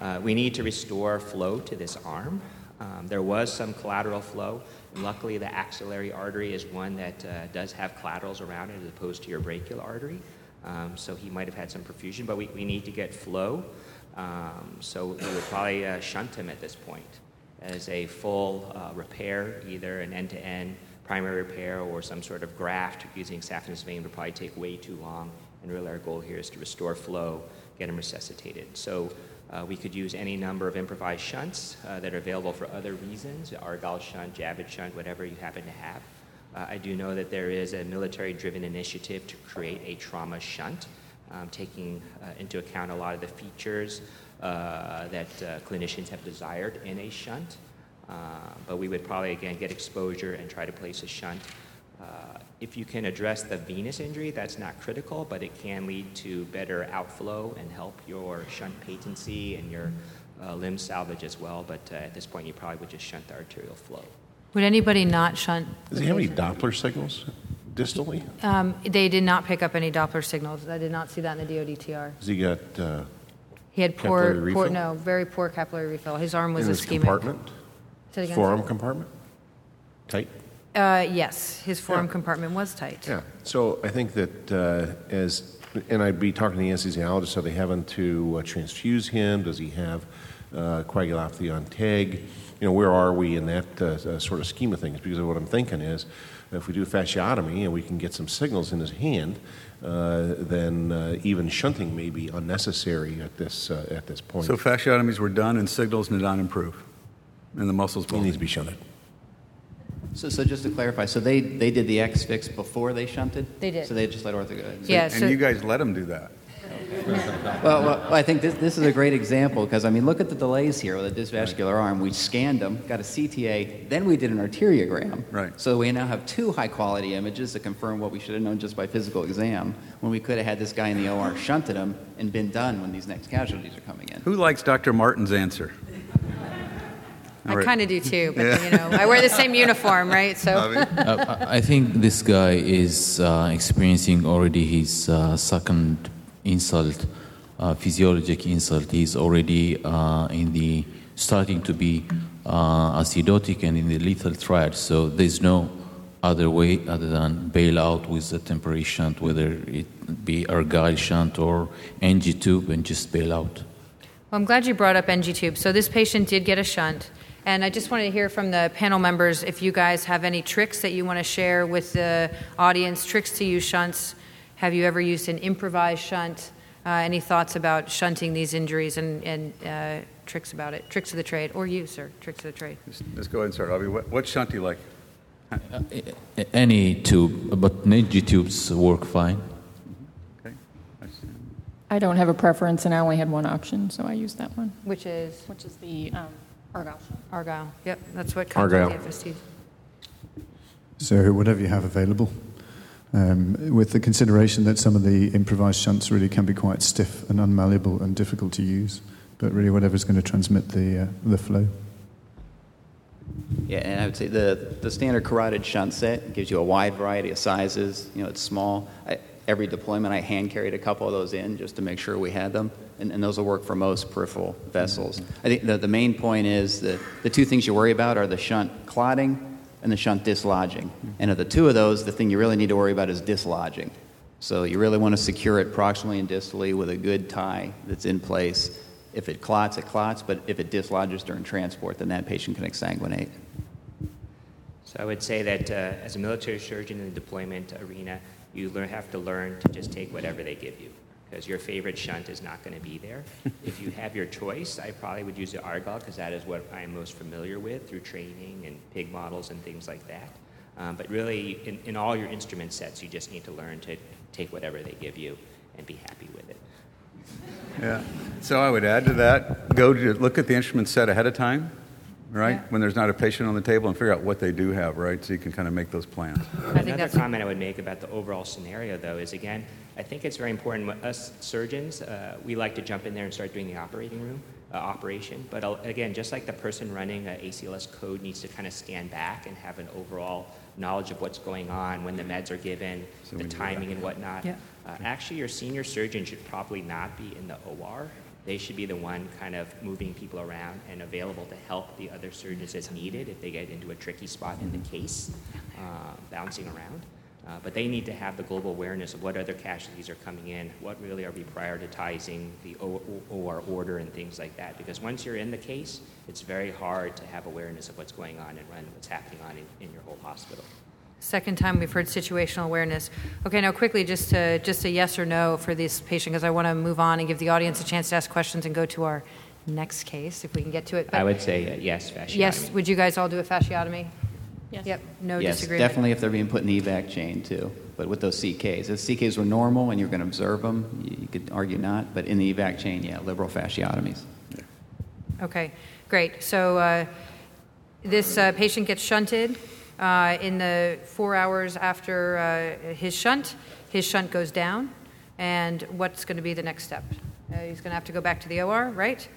Uh, we need to restore flow to this arm. Um, there was some collateral flow. Luckily, the axillary artery is one that uh, does have collaterals around it as opposed to your brachial artery. Um, so he might have had some perfusion, but we, we need to get flow. Um, so we would probably uh, shunt him at this point as a full uh, repair, either an end-to-end primary repair or some sort of graft using saphenous vein would probably take way too long. And really our goal here is to restore flow, get him resuscitated. So uh, we could use any number of improvised shunts uh, that are available for other reasons, Argyle shunt, Javid shunt, whatever you happen to have. Uh, I do know that there is a military-driven initiative to create a trauma shunt, um, taking uh, into account a lot of the features uh, that uh, clinicians have desired in a shunt. but we would probably, again, get exposure and try to place a shunt. If you can address the venous injury, that's not critical, but it can lead to better outflow and help your shunt patency and your limb salvage as well. But at this point, you probably would just shunt the arterial flow. Would anybody not shunt? Does he have any Doppler signals distally? Um, they did not pick up any Doppler signals. I did not see that in the DODTR. Has he got uh, He had poor, poor, no, very poor capillary refill. His arm was in his ischemic. compartment? Say it again. Forearm compartment? Tight? Uh, yes, his forearm Yeah. compartment was tight. Yeah. So I think that uh, as, and I'd be talking to the anesthesiologist, are they having to uh, transfuse him? Does he have uh, coagulopathy on TEG? You know, where are we in that uh, uh, sort of scheme of things? Because what I'm thinking is, if we do a fasciotomy and we can get some signals in his hand, uh, then uh, even shunting may be unnecessary at this uh, at this point. So fasciotomies were done and signals did not improve, and the muscles he needs to be shunted. So, so just to clarify, so they, they did the X fix before they shunted? They did. So they just let ortho go. So- Yeah, and you guys let them do that. Well, well, I think this, this is a great example because, I mean, look at the delays here with a dysvascular arm. We scanned them, got a CTA, then we did an arteriogram. Right. So we now have two high quality images to confirm what we should have known just by physical exam when we could have had this guy in the OR shunted him and been done when these next casualties are coming in. Who likes Dr. Martin's answer? I All right. kind of do too, but Yeah. you know, I wear the same uniform, right? So. Uh, I think this guy is uh, experiencing already his uh, second insult, uh, physiologic insult. He's already uh, in the starting to be uh, acidotic and in the lethal triad. So there's no other way other than bail out with a temporary shunt, whether it be Argyle shunt or NG tube, and just bail out. Well, I'm glad you brought up NG tube. So this patient did get a shunt, and I just wanted to hear from the panel members if you guys have any tricks that you want to share with the audience, tricks to use shunts. Have you ever used an improvised shunt? Uh, any thoughts about shunting these injuries and, and uh, tricks about it? Tricks of the trade, or you, sir? Tricks of the trade. Let's go ahead and start. Avi, what, what shunt do you like? A- Any tube, but NG tubes work fine. Okay. I don't have a preference, and I only had one option, so I used that one. Which is? Which is the um, Argyle. Argyle. Yep, that's what comes Argyle. with the FST. So whatever you have available, um, with the consideration that some of the improvised shunts really can be quite stiff and unmalleable and difficult to use, but really whatever's going to transmit the uh, the flow. Yeah, and I would say the, the standard carotid shunt set gives you a wide variety of sizes. You know, it's small. I, every deployment, I hand carried a couple of those in just to make sure we had them, and, and those will work for most peripheral vessels. I think the, the main point is that the two things you worry about are the shunt clotting and the shunt dislodging. And of the two of those, the thing you really need to worry about is dislodging. So you really want to secure it proximally and distally with a good tie that's in place. If it clots, it clots, but if it dislodges during transport, then that patient can exsanguinate. So I would say that uh, as a military surgeon in the deployment arena, you learn, have to learn to just take whatever they give you because your favorite shunt is not going to be there. if you have your choice, I probably would use the Argyle because that is what I'm most familiar with through training and pig models and things like that. Um, but really, in, in all your instrument sets, you just need to learn to take whatever they give you and be happy with it. Yeah. So I would add to that, go to look at the instrument set ahead of time, right? When there's not a patient on the table and figure out what they do have, right? So you can kind of make those plans. Another comment I would make about the overall scenario, though, is again, I think it's very important. when Us surgeons, uh, we like to jump in there and start doing the operating room uh, operation. But uh, again, just like the person running a ACLS code needs to kind of stand back and have an overall knowledge of what's going on when the meds are given, So the timing and whatnot. Yeah. Uh, actually, your senior surgeon should probably not be in the OR. They should be the one kind of moving people around and available to help the other surgeons as needed if they get into a tricky spot in the case, uh, bouncing around. Uh, but they need to have the global awareness of what other casualties are coming in, what really are we prioritizing, the OR order, and things like that. Because once you're in the case, it's very hard to have awareness of what's going on and what's happening on in, in your whole hospital. Second time we've heard situational awareness. Okay, now quickly, just to, just a yes or no for this patient, because I want to move on and give the audience a chance to ask questions and go to our next case if we can get to it. But I would say yes, fasciotomy. Yes, would you guys all do a fasciotomy? Yes. Yep, no yes, disagreement. definitely if they're being put in the evac chain too. But with those CKs, if CKs were normal and you're going to observe them, you, you could argue not. But in the evac chain, yeah, liberal fasciotomies. Okay, great. So uh, this uh, patient gets shunted. Uh, in the four hours after uh, his shunt, his shunt goes down. And what's going to be the next step? Uh, he's going to have to go back to the OR, right?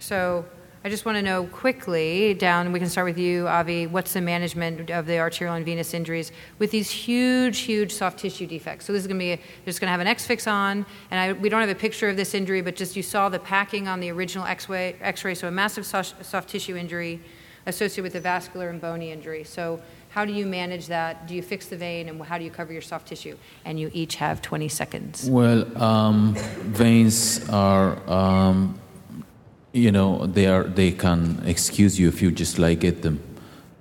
So I just want to know quickly down, we can start with you, Avi, what's the management of the arterial and venous injuries with these huge, huge soft tissue defects? So this is going to be, just going to have an X-fix on, and I, we don't have a picture of this injury, but just you saw the packing on the original X-ray, X-ray so a massive soft, soft tissue injury associated with a vascular and bony injury. So how do you manage that? Do you fix the vein, and how do you cover your soft tissue? And you each have 20 seconds. Well, um, veins are um, you know they are they can excuse you if you just like get them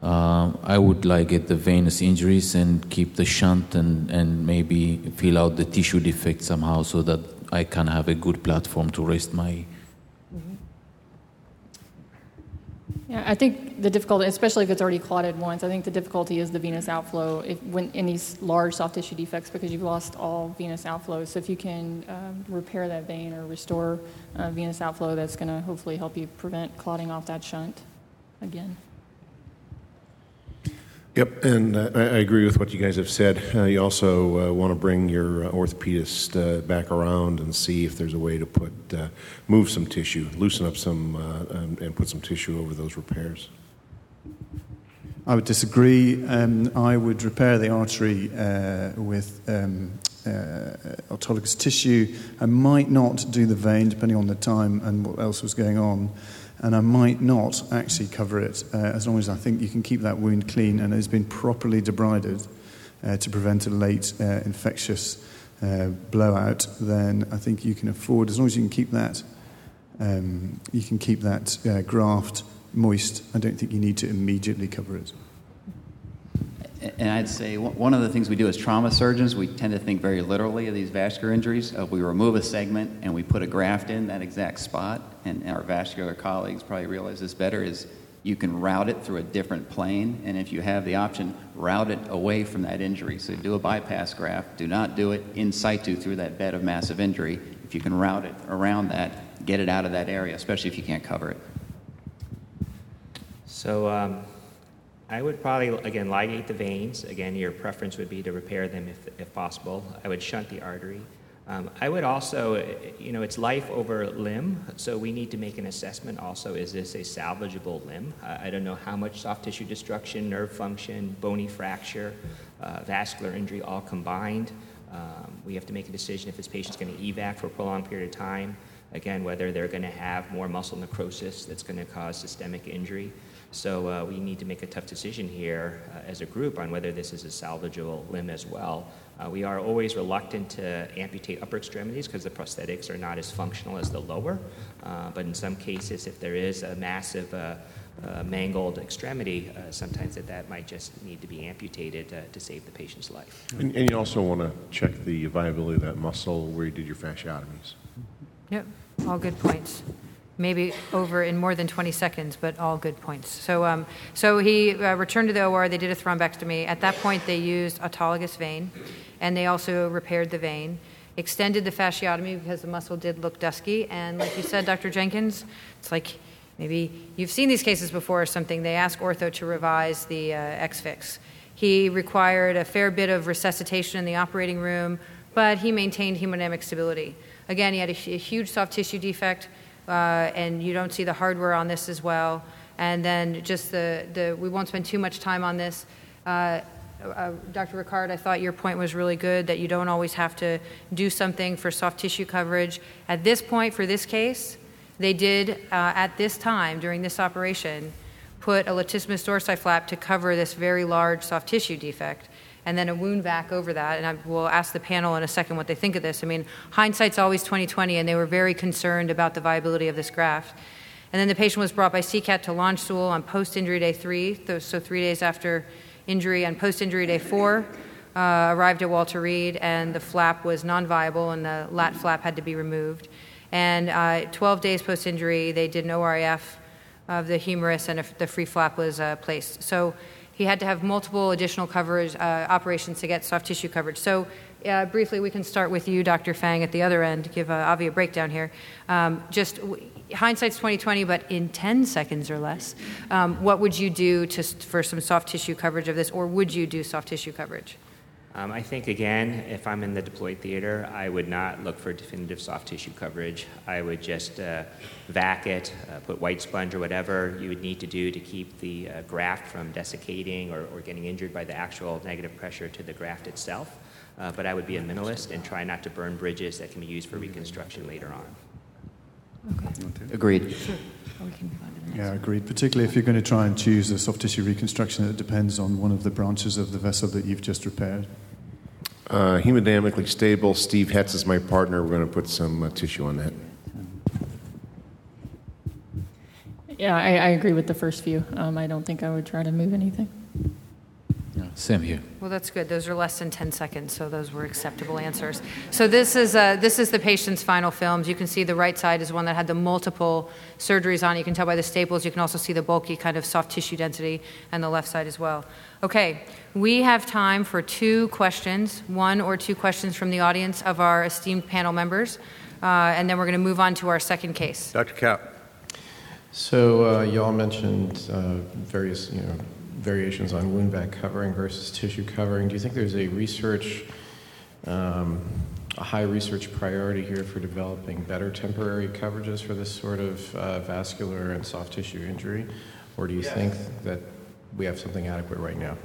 uh, I would like get the venous injuries and keep the shunt and, and maybe fill out the tissue defect somehow so that I can have a good platform to rest my Yeah, I think the difficulty, especially if it's already clotted once, I think the difficulty is the venous outflow if, when, in these large soft tissue defects because you've lost all venous outflow. So if you can um, repair that vein or restore uh, venous outflow, that's going to hopefully help you prevent clotting off that shunt again. Yep, and uh, I, agree with what you guys have said. Uh, you also uh, want to bring your uh, orthopedist uh, back around and see if there's a way to put uh, move some tissue, loosen up some, and, and, put some tissue over those repairs. I would disagree. Um, I would repair the artery with um, autologous tissue. I might not do the vein, depending on the time and what else was going on and I might not actually cover it uh, as long as I think you can keep that wound clean and it has been properly debrided uh, to prevent a late uh, infectious uh, blowout. Then I think you can afford, as long as you can keep that, um, you can keep that uh, graft moist. I don't think you need to immediately cover it. And I'd say one of the things we do as trauma surgeons, we tend to think very literally of these vascular injuries. Uh, we remove a segment and we put a graft in that exact spot. And our vascular colleagues probably realize this better is you can route it through a different plane. And if you have the option, route it away from that injury. So do a bypass graft. Do not do it in situ through that bed of massive injury. If you can route it around that, get it out of that area, especially if you can't cover it. So, um I would probably, again, ligate the veins. Again, your preference would be to repair them if, if possible. I would shunt the artery. Um, I would also, you know, it's life over limb, so we need to make an assessment also is this a salvageable limb? Uh, I don't know how much soft tissue destruction, nerve function, bony fracture, uh, vascular injury all combined. Um, we have to make a decision if this patient's going to evac for a prolonged period of time. Again, whether they're going to have more muscle necrosis that's going to cause systemic injury. So uh, we need to make a tough decision here uh, as a group on whether this is a salvageable limb as well. Uh, we are always reluctant to amputate upper extremities because the prosthetics are not as functional as the lower. Uh, but in some cases, if there is a massive uh, uh, mangled extremity, sometimes that, that might just need to be amputated to save the patient's life. And, and you also want to check the viability of that muscle where you did your fasciotomies. Yep, all good points maybe over in more than 20 seconds, but all good points. So, um, so he uh, returned to the OR. They did a thrombectomy. At that point, they used autologous vein, and they also repaired the vein, extended the fasciotomy because the muscle did look dusky. And like you said, Dr. Jenkins, it's like maybe you've seen these cases before or something. They ask ortho to revise the uh, X-fix. He required a fair bit of resuscitation in the operating room, but he maintained hemodynamic stability. Again, he had a, a huge soft tissue defect and you don't see the hardware on this as well. And then just the, the we won't spend too much time on this. Uh, uh, Dr. Rickard, I thought your point was really good that you don't always have to do something for soft tissue coverage. At this point, for this case, they did, uh, at this time, during this operation, put a latissimus dorsi flap to cover this very large soft tissue defect. And then a wound vac over that. And I will ask the panel in a second what they think of this. I mean, hindsight's always 2020, and they were very concerned about the viability of this graft. And then the patient was brought by CCAT to Landstuhl on post injury day three, so three days after injury. On post injury day four, uh, arrived at Walter Reed, and the flap was non viable, and the lat flap had to be removed. And uh, 12 days post injury, they did an ORIF of the humerus, and the free flap was uh, placed. So he had to have multiple additional coverage uh, operations to get soft tissue coverage. So uh, briefly, we can start with you, Dr. Fang, at the other end, give uh, Avi a breakdown here. Um, just hindsight's 2020, but in 10 seconds or less, um, what would you do to, for some soft tissue coverage of this, or would you do soft tissue coverage? Um, I think, again, if I'm in the deployed theater, I would not look for definitive soft tissue coverage. I would just uh, vac it, uh, put white sponge or whatever you would need to do to keep the uh, graft from desiccating or, or, getting injured by the actual negative pressure to the graft itself. Uh, but I would be a minimalist and try not to burn bridges that can be used for reconstruction later on. Okay. Agreed. Sure. Yeah, agreed. Particularly if you're going to try and choose a soft tissue reconstruction that depends on one of the branches of the vessel that you've just repaired. Uh, hemodynamically stable. Steve Hetz is my partner. We're going to put some uh, tissue on that. Yeah, I, I, agree with the first few. Um, I don't think I would try to move anything. Same here. Well, that's good. Those are less than 10 seconds, so those were acceptable answers. So this is uh, this is the patient's final films. You can see the right side is one that had the multiple surgeries on. You can tell by the staples. You can also see the bulky kind of soft tissue density, and the left side as well. Okay, we have time for two questions, one or two questions from the audience of our esteemed panel members, uh, and then we're going to move on to our second case. Dr. Cap. So uh, y'all mentioned uh, various, you know variations on wound vac covering versus tissue covering. Do you think there's a research, um, a high research priority here for developing better temporary coverages for this sort of uh, vascular and soft tissue injury? Or do you yes. think that we have something adequate right now?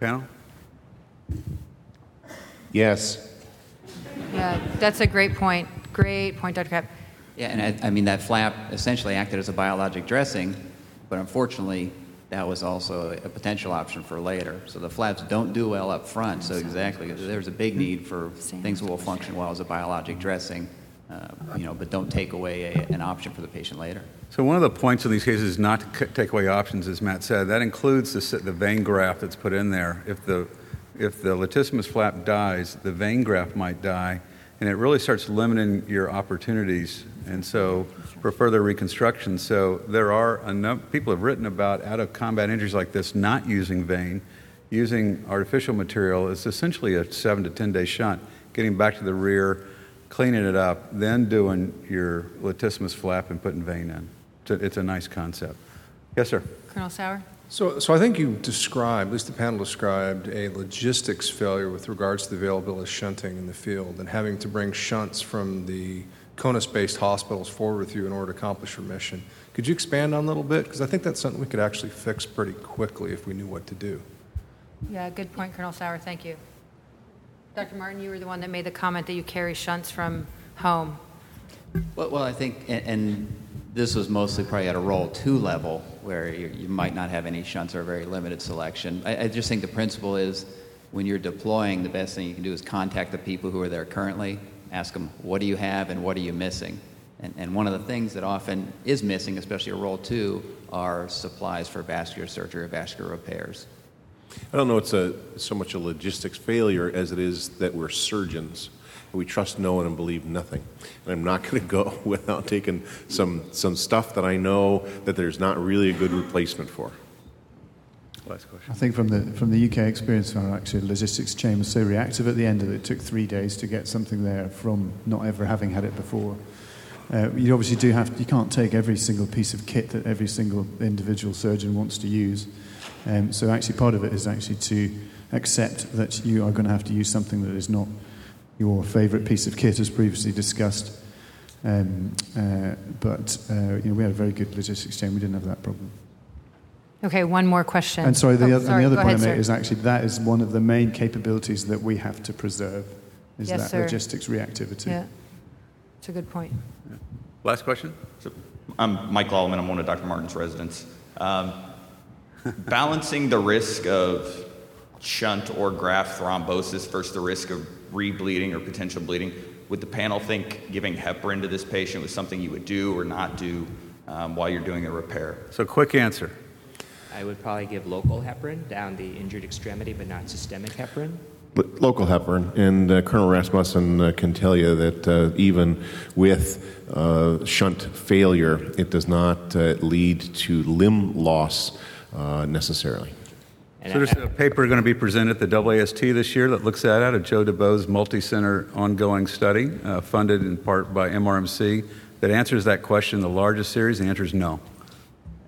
Panel? Yes. Yeah, that's a great point. Great point, Dr. Cap. Yeah, and I, I mean, that flap essentially acted as a biologic dressing but unfortunately, that was also a potential option for later. So the flaps don't do well up front. So exactly, there's a big need for things that will function well as a biologic dressing, uh, you know, but don't take away a, an option for the patient later. So one of the points in these cases is not to take away options, as Matt said. That includes the, the vein graft that's put in there. If the if the latissimus flap dies, the vein graft might die, and it really starts limiting your opportunities. And so for further reconstruction. So there are enough people have written about out of combat injuries like this not using vein, using artificial material. It's essentially a seven to ten day shunt, getting back to the rear, cleaning it up, then doing your latissimus flap and putting vein in. It's a, it's a nice concept. Yes, sir. Colonel Sauer. So, so I think you described, at least the panel described, a logistics failure with regards to the availability of shunting in the field and having to bring shunts from the CONUS based hospitals forward with you in order to accomplish your mission. Could you expand on a little bit? Because I think that's something we could actually fix pretty quickly if we knew what to do. Yeah, good point, Colonel Sauer. Thank you. Dr. Martin, you were the one that made the comment that you carry shunts from home. Well, well I think, and, and, this was mostly probably at a role two level where you, you might not have any shunts or very limited selection. I, I just think the principle is when you're deploying, the best thing you can do is contact the people who are there currently ask them, what do you have and what are you missing? And, and one of the things that often is missing, especially a role two, are supplies for vascular surgery or vascular repairs. I don't know it's a, so much a logistics failure as it is that we're surgeons. And we trust no one and believe nothing. And I'm not going to go without taking some, some stuff that I know that there's not really a good replacement for. Last question. I think from the from the UK experience, our actually logistics chain was so reactive at the end of it. It took three days to get something there from not ever having had it before. Uh, you obviously do have you can't take every single piece of kit that every single individual surgeon wants to use. Um, so actually, part of it is actually to accept that you are going to have to use something that is not your favourite piece of kit, as previously discussed. Um, uh, but uh, you know, we had a very good logistics chain. We didn't have that problem. Okay, one more question. And sorry, the, oh, other, sorry, and the other point ahead, I make is actually that is one of the main capabilities that we have to preserve, is yes, that sir. logistics reactivity. Yeah, it's a good point. Yeah. Last question? So, I'm Mike Lallman. I'm one of Dr. Martin's residents. Um, balancing the risk of shunt or graft thrombosis versus the risk of rebleeding or potential bleeding. Would the panel think giving heparin to this patient was something you would do or not do um, while you're doing a repair? So, quick answer. I would probably give local heparin down the injured extremity, but not systemic heparin. But Local heparin, and uh, Colonel Rasmussen uh, can tell you that uh, even with uh, shunt failure, it does not uh, lead to limb loss uh, necessarily. so there's a paper going to be presented at the AAST this year that looks at that, a Joe DuBose's multi-center ongoing study, funded in part by MRMC, that answers that question. The largest series, the answer is no.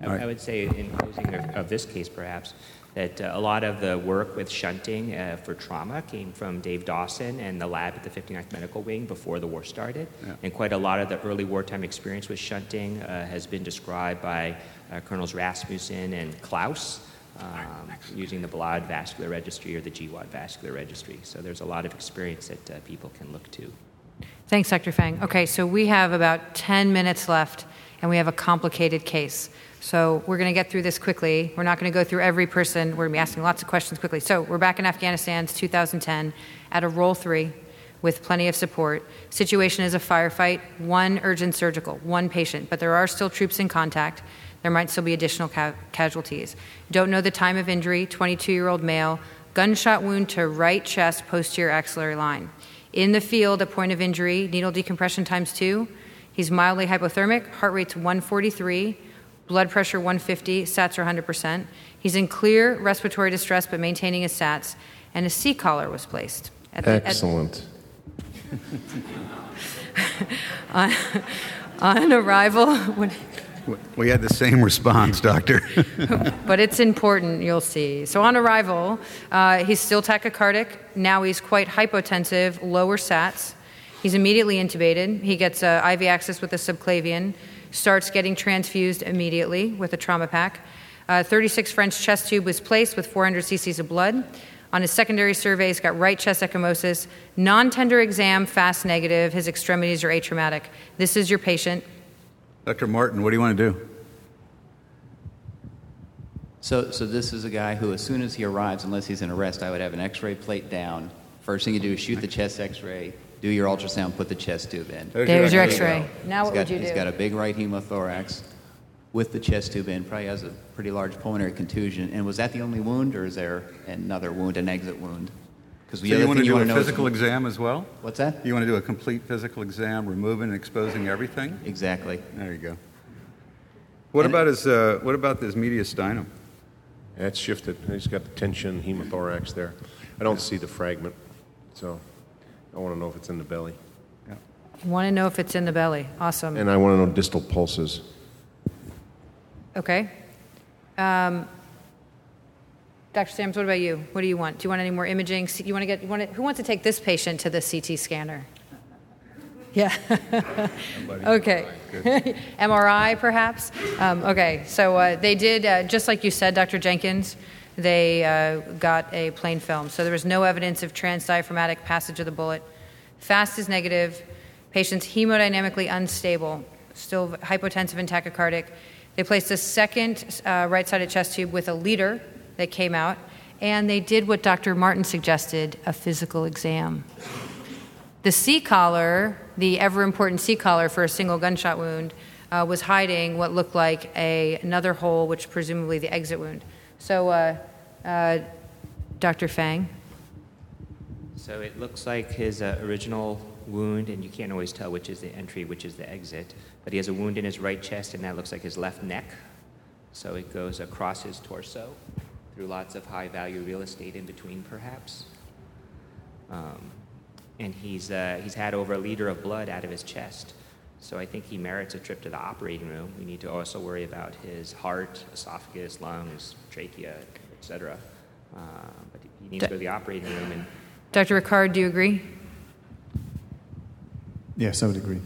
I, right. I would say, in closing of, of this case, perhaps, that uh, a lot of the work with shunting uh, for trauma came from Dave Dawson and the lab at the 59th Medical Wing before the war started. Yeah. And quite a lot of the early wartime experience with shunting uh, has been described by uh, Colonels Rasmussen and Clouse. Um, using the Balad Vascular Registry or the GWOT Vascular Registry. So there's a lot of experience that uh, people can look to. Thanks, Dr. Fang. Okay, so we have about 10 minutes left, and we have a complicated case. So we're going to get through this quickly. We're not going to go through every person. We're going to be asking lots of questions quickly. So we're back in Afghanistan, 2010, at a role three with plenty of support. Situation is a firefight, one urgent surgical, one patient, but there are still troops in contact. There might still be additional ca- casualties. Don't know the time of injury, 22 year old male, gunshot wound to right chest, posterior axillary line. In the field, a point of injury, needle decompression times two. He's mildly hypothermic, heart rate's 143 blood pressure 150, SATs are 100%. He's in clear respiratory distress but maintaining his SATs, and a C collar was placed. The, Excellent. on, on, arrival, when, we had the same response, doctor. but it's important, you'll see. So on arrival, uh, he's still tachycardic. Now he's quite hypotensive, lower SATs. He's immediately intubated. He gets uh, IV access with a subclavian starts getting transfused immediately with a trauma pack. Uh, 36 French chest tube was placed with 400 cc's of blood. On his secondary survey, he's got right chest ecchymosis, non tender exam, fast negative. His extremities are atraumatic. This is your patient. Dr. Martin, what do you want to do? So, so this is a guy who, as soon as he arrives, unless he's in arrest, I would have an X-ray plate down. First thing you do is shoot the chest X-ray, do your ultrasound, put the chest tube in. There's, There's your, X-ray. Now he's what got, would you do? He's got a big right hemothorax with the chest tube in. Probably has a pretty large pulmonary contusion. And was that the only wound, or is there another wound, an exit wound? Because so you want to do a physical exam as well? What's that? You want to do a complete physical exam, removing and exposing everything? Exactly. There you go. What and about his? Uh, what about this mediastinum? That's shifted. He's got the tension hemothorax there. I don't see the fragment, so I want to know if it's in the belly. Yeah. Want to know if it's in the belly. Awesome. And I want to know distal pulses. Okay. Um, Dr. Sams, what about you? What do you want? Do you want any more imaging? You want to get? You want to, who wants to take this patient to the CT scanner? Yeah. okay. MRI, perhaps? Um, okay, so uh, they did, uh, just like you said, Dr. Jenkins, they uh, got a plain film. So there was no evidence of transdiaphragmatic passage of the bullet. Fast is negative. Patient's hemodynamically unstable, still hypotensive and tachycardic. They placed a second uh, right sided chest tube with a leader that came out, and they did what Dr. Martin suggested a physical exam. The C collar, the ever important C collar for a single gunshot wound, uh, was hiding what looked like a, another hole, which presumably the exit wound. So, uh, uh, Dr. Fang? So it looks like his uh, original wound, and you can't always tell which is the entry, which is the exit, but he has a wound in his right chest, and that looks like his left neck. So it goes across his torso through lots of high value real estate in between, perhaps. Um, and he's, uh, he's had over a liter of blood out of his chest. So I think he merits a trip to the operating room. We need to also worry about his heart, esophagus, lungs, trachea, etc. Uh, but he needs to go to the operating room. And Dr. Rickard, do you agree? Yes, I would agree.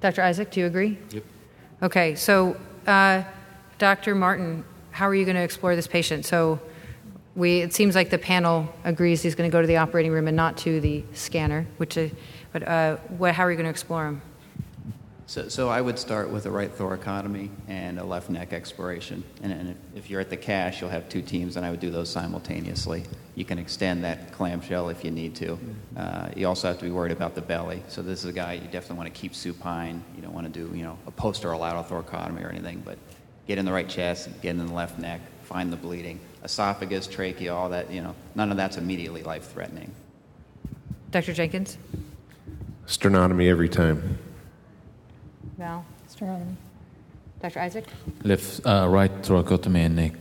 Dr. Isaac, do you agree? Yep. Okay, so uh, Dr. Martin, how are you going to explore this patient? So we, it seems like the panel agrees he's going to go to the operating room and not to the scanner, which, uh, but uh, what, how are you going to explore him? So, so I would start with a right thoracotomy and a left neck exploration. And, and if you're at the CSH, you'll have two teams, and I would do those simultaneously. You can extend that clamshell if you need to. Uh, you also have to be worried about the belly. So this is a guy you definitely want to keep supine. You don't want to do, you know, a post-oral thoracotomy or anything, but get in the right chest, get in the left neck, find the bleeding. Esophagus, trachea, all that, you know, none of that's immediately life-threatening. Dr. Jenkins? Sternotomy every time. Val? Sternotomy. Dr. Isaac? Left, uh, right thoracotomy and neck.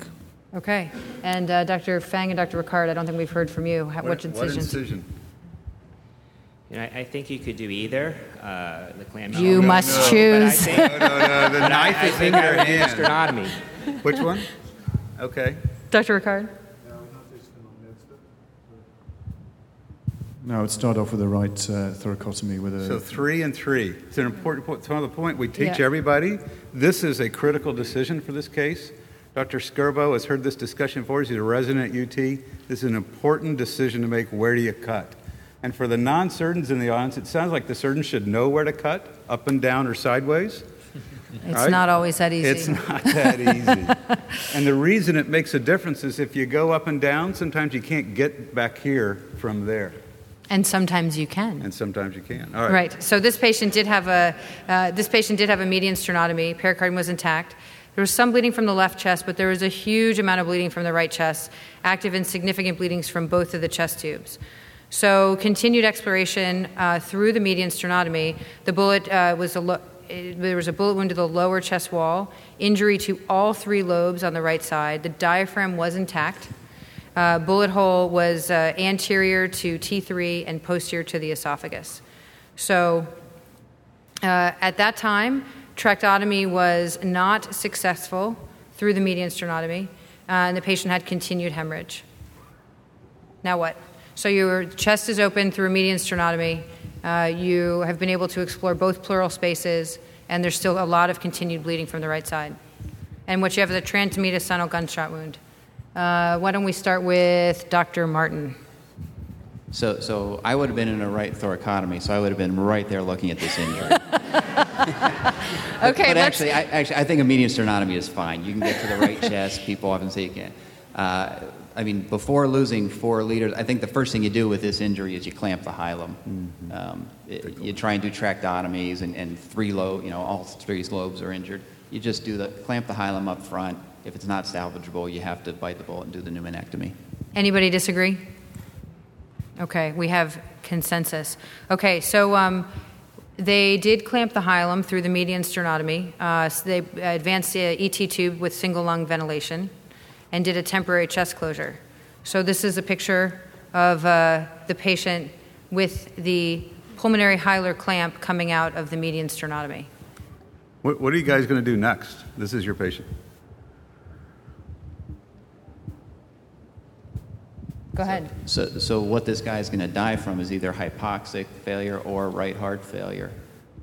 Okay. And uh, Dr. Fang and Dr. Rickard, I don't think we've heard from you. How, What, which what incision? Incision? You know, I, I think you could do either. Uh, the clamshell. You No, must no. But I choose. think- No, no, no, the knife I is in think I your would do hand. Sternotomy. Which one? Okay. Dr. Rickard? No, I would start off with the right uh, thoracotomy with a. So three and three. It's an important point. Some of the point we teach Yeah. everybody. This is a critical decision for this case. Dr. Skirbo has heard this discussion before. He's a resident at UT. This is an important decision to make. Where do you cut? And for the non-surgeons in the audience, it sounds like the surgeon should know where to cut, up and down or sideways. It's right? not always that easy. It's not that easy. and the reason it makes a difference is if you go up and down, sometimes you can't get back here from there. And sometimes you can. And sometimes you can. All right. Right. So this patient did have a uh, this patient did have a median sternotomy. Pericardium was intact. There was some bleeding from the left chest, but there was a huge amount of bleeding from the right chest, active and significant bleedings from both of the chest tubes. So continued exploration uh, through the median sternotomy. The bullet uh, was a lo- it- there was a bullet wound to the lower chest wall, injury to all three lobes on the right side. The diaphragm was intact. Uh, bullet hole was uh, anterior to T3 and posterior to the esophagus. So uh, at that time, tractotomy was not successful through the median sternotomy, uh, and the patient had continued hemorrhage. Now what? So your chest is open through a median sternotomy. Uh, you have been able to explore both pleural spaces, and there's still a lot of continued bleeding from the right side. And what you have is a transmediastinal gunshot wound. Uh, why don't we start with Dr. Martin? So, so I would have been in a right thoracotomy, so I would have been right there looking at this injury. Okay, but let's- actually, I, actually, I think a median sternotomy is fine. You can get to the right chest. People often say you can't. Uh, I mean, before losing four liters, I think the first thing you do with this injury is you clamp the hilum. Um, it- you try and do tractotomies, and, and three lobe, you know, all three lobes are injured. You just do the clamp the hilum up front. If it's not salvageable, you have to bite the bullet and do the pneumonectomy. Anybody disagree? Okay, we have consensus. Okay, so um, they did clamp the hilum through the median sternotomy. Uh, so they advanced the ET tube with single lung ventilation and did a temporary chest closure. So this is a picture of uh, the patient with the pulmonary hilar clamp coming out of the median sternotomy. What, what are you guys going to do next? This is your patient. Go ahead. So, so what this guy is going to die from is either hypoxic failure or right heart failure.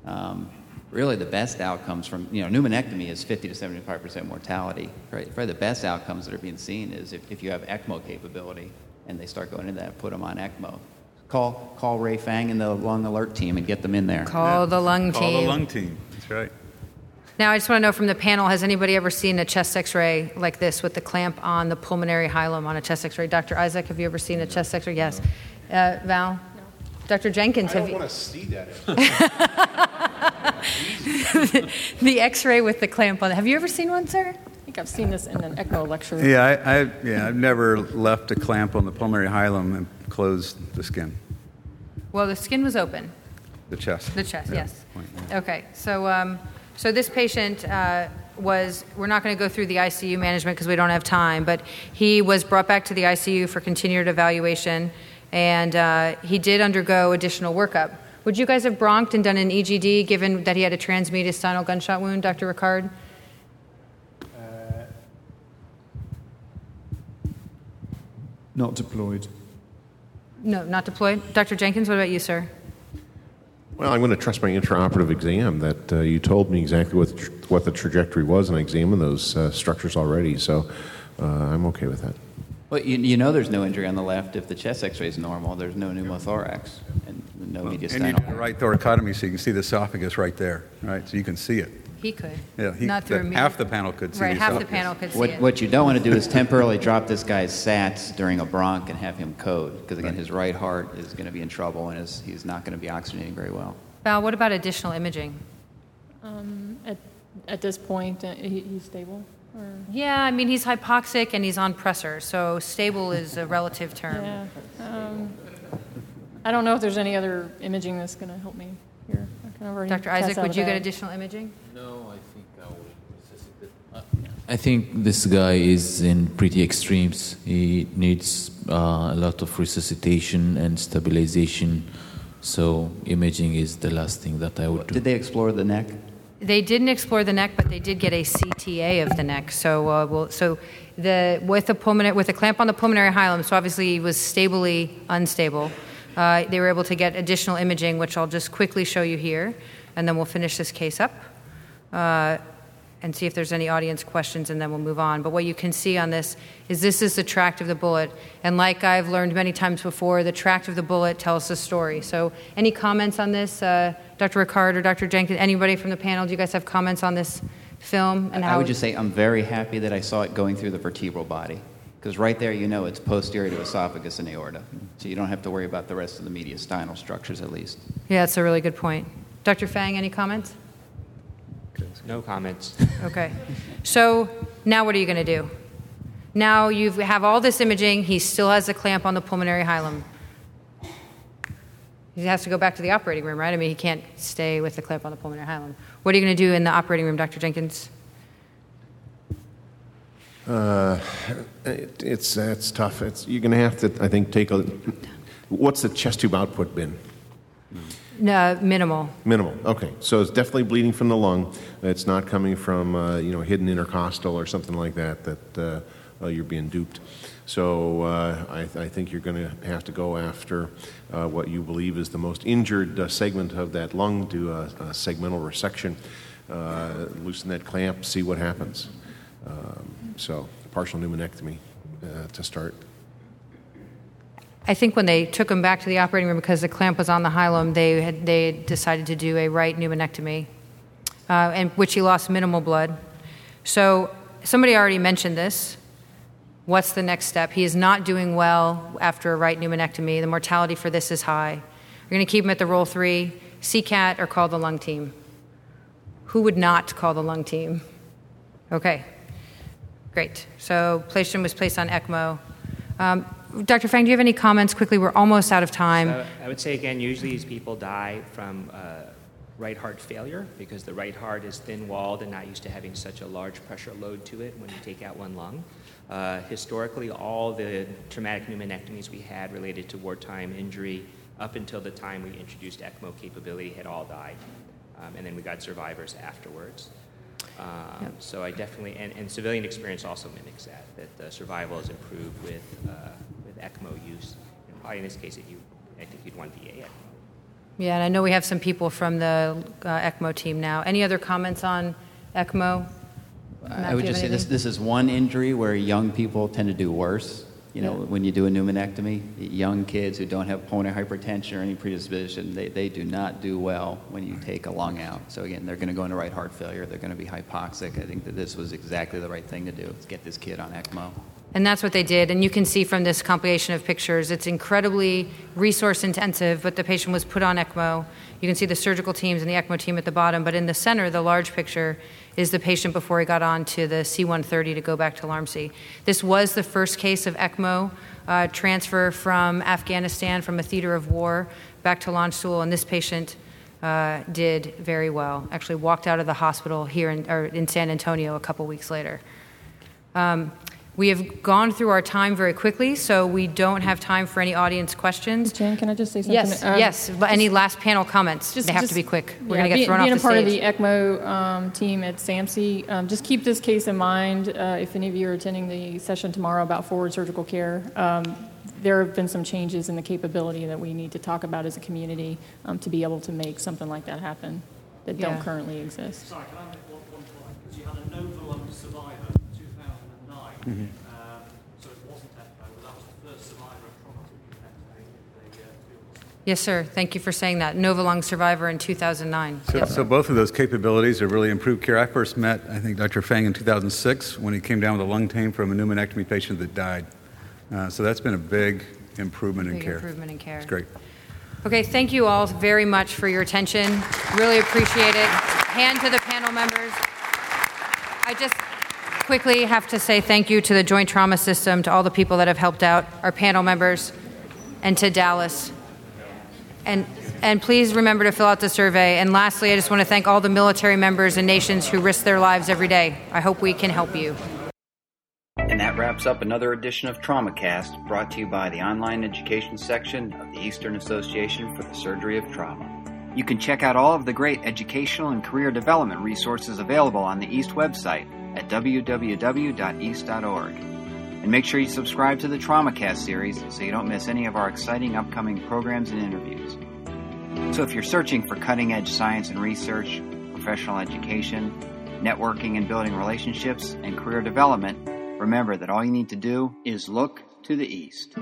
Um, really, the best outcomes from you know pneumonectomy is 50 to 75 percent mortality. Right? Probably the best outcomes that are being seen is if, if you have ECMO capability and they start going into that, put them on ECMO. Call call Ray Fang and the lung alert team and get them in there. Call the lung Call team. Call the lung team. That's right. Now, I just want to know from the panel has anybody ever seen a chest x ray like this with the clamp on the pulmonary hilum on a chest x ray? Dr. Isaac, have you ever seen a chest x ray? Yes. Uh, Val? Dr. Jenkins, I have don't you? want to see that. the x ray with the clamp on it. Have you ever seen one, sir? I think I've seen this in an echo lecture. Yeah, I, I, yeah, I've never left a clamp on the pulmonary hilum and closed the skin, Well, the skin was open. the chest. The chest, Yeah. yes. Okay, so, um, so this patient uh, was, we're not going to go through the ICU management because we don't have time, but he was brought back to the ICU for continued evaluation, and uh, he did undergo additional workup. Would you guys have bronched and done an EGD given that he had a transmediastinal gunshot wound, Dr. Rickard? Not deployed. No, not deployed. Dr. Jenkins, what about you, sir? Well, I'm going to trust my intraoperative exam that uh, you told me exactly what the, tr- what the trajectory was, and I examined those uh, structures already, so uh, I'm okay with that. Well, you, you know there's no injury on the left if the chest X-ray is normal. There's no pneumothorax, and no Well, mediastinal. And you do the right thoracotomy so you can see the esophagus right there, right? So you can see it. He could. Yeah, he, Not through the- a me- half the panel could see Right, the half the esophagus. panel could see What, it. what you don't want to do is temporarily drop this guy's sats during a bronch and have him code, because again, his right heart is going to be in trouble and his, he's not going to be oxygenating very well. Val, what about additional imaging? Um, at, at this point, uh, he, he's stable? Or? Yeah, I mean, he's hypoxic and he's on pressor, so stable is a relative term. Yeah. Um, I don't know if there's any other imaging that's going to help me here. I kind already Dr. Isaac, would of you get additional imaging? No, I think I will necessitate. I think this guy is in pretty extremes. He needs uh, a lot of resuscitation and stabilization. So imaging is the last thing that I would do. Did they explore the neck? They didn't explore the neck, but they did get a CTA of the neck. So, uh, we'll, so the with the pulmonary with a clamp on the pulmonary hilum, so obviously he was stably unstable. Uh, they were able to get additional imaging, which I'll just quickly show you here, and then we'll finish this case up. Uh, and see if there's any audience questions, and then we'll move on. But what you can see on this is this is the tract of the bullet. And like I've learned many times before, the tract of the bullet tells the story. So, any comments on this, uh, Dr. Rickard or Dr. Jenkins? Anybody from the panel? Do you guys have comments on this film and I would just say I'm very happy that I saw it going through the vertebral body, because right there you know it's posterior to esophagus and aorta, so you don't have to worry about the rest of the mediastinal structures at least. yeah, that's a really good point. Dr. Fang, any comments? No comments. Okay. So now what are you going to do? Now you have all this imaging. He still has a clamp on the pulmonary hilum. He has to go back to the operating room, right? I mean, he can't stay with the clamp on the pulmonary hilum. What are you going to do in the operating room, Dr. Jenkins? Uh, it, it's that's tough. It's, you're going to have to, I think, take a. What's the chest tube output been? No, minimal. Minimal. Okay, so it's definitely bleeding from the lung. It's not coming from uh, you know hidden intercostal or something like that that uh, uh, you're being duped. So uh, I, I think you're going to have to go after uh, what you believe is the most injured uh, segment of that lung, do a, a segmental resection, uh, loosen that clamp, see what happens. Um, so partial pneumonectomy uh, to start. I think when they took him back to the operating room because the clamp was on the hilum, they had they decided to do a right pneumonectomy, uh, which he lost minimal blood. So somebody already mentioned this. What's the next step? He is not doing well after a right pneumonectomy. The mortality for this is high. You're going to keep him at the role three, CCAT, or call the lung team. Who would not call the lung team? Okay, great. So patient was placed on ECMO. Um, Dr. Fang, do you have any comments quickly? We're almost out of time. So I would say again, usually these people die from uh, right heart failure because the right heart is thin walled and not used to having such a large pressure load to it when you take out one lung. Uh, historically, all the traumatic pneumonectomies we had related to wartime injury up until the time we introduced ECMO capability had all died. Um, and then we got survivors afterwards. Um, Yep. So I definitely, and, and civilian experience also mimics that, that the survival is improved with, uh, with ECMO use. And probably in this case, if you, I think you'd want VA ECMO. Yeah, and I know we have some people from the uh, ECMO team now. Any other comments on ECMO? Matt, I would you have just say this, this is one injury where young people tend to do worse. You know, Yeah. when you do a pneumonectomy, young kids who don't have pulmonary hypertension or any predisposition, they, they do not do well when you take a lung out. So again, they're going to go into right heart failure. They're going to be hypoxic. I think that this was exactly the right thing to do, get this kid on ECMO. And that's what they did. And you can see from this compilation of pictures, it's incredibly resource intensive, but the patient was put on ECMO. You can see the surgical teams and the ECMO team at the bottom, but in the center, the large picture, is the patient before he got on to the C-130 to go back to LARMC. This was the first case of ECMO uh, transfer from Afghanistan, from a theater of war, back to Landstuhl, and this patient uh, did very well. Actually walked out of the hospital here in, in San Antonio a couple weeks later. Um, we have gone through our time very quickly, so we don't have time for any audience questions. Jen, can I just say something? Yes, Um, yes. But any last panel comments? Just- they have just- to be quick. We're yeah, going to get being, thrown being off the Being a part stage. of the ECMO um, team at SAMMC, um, just keep this case in mind uh, if any of you are attending the session tomorrow about forward surgical care. Um, there have been some changes in the capability that we need to talk about as a community um, to be able to make something like that happen that Yeah. don't currently exist. Sorry, 2009, Mhm. um, so it wasn't ECMO, but that was the first survivor of traumatic pneumonectomy in the uh. Yes, sir. Thank you for saying that. Novalung survivor in 2009. So, Yep. so both of those capabilities have really improved care. I first met, I think, Dr. Fang in 2006 when he came down with a lung team from a pneumonectomy patient that died. Uh, so that's been a big improvement in care. improvement in care. It's great. Okay, thank you all very much for your attention. Really appreciate it. Hand to the panel members. I just quickly have to say thank you to the Joint Trauma System, to all the people that have helped out, our panel members, and to Dallas. And, and please remember to fill out the survey. And lastly, I just want to thank all the military members and nations who risk their lives every day. I hope we can help you. And that wraps up another edition of TraumaCast, brought to you by the online education section of the Eastern Association for the Surgery of Trauma. You can check out all of the great educational and career development resources available on the East website at www.east.org. And make sure you subscribe to the TraumaCast series so you don't miss any of our exciting upcoming programs and interviews. So if you're searching for cutting edge science and research, professional education, networking and building relationships, and career development, remember that all you need to do is look to the east.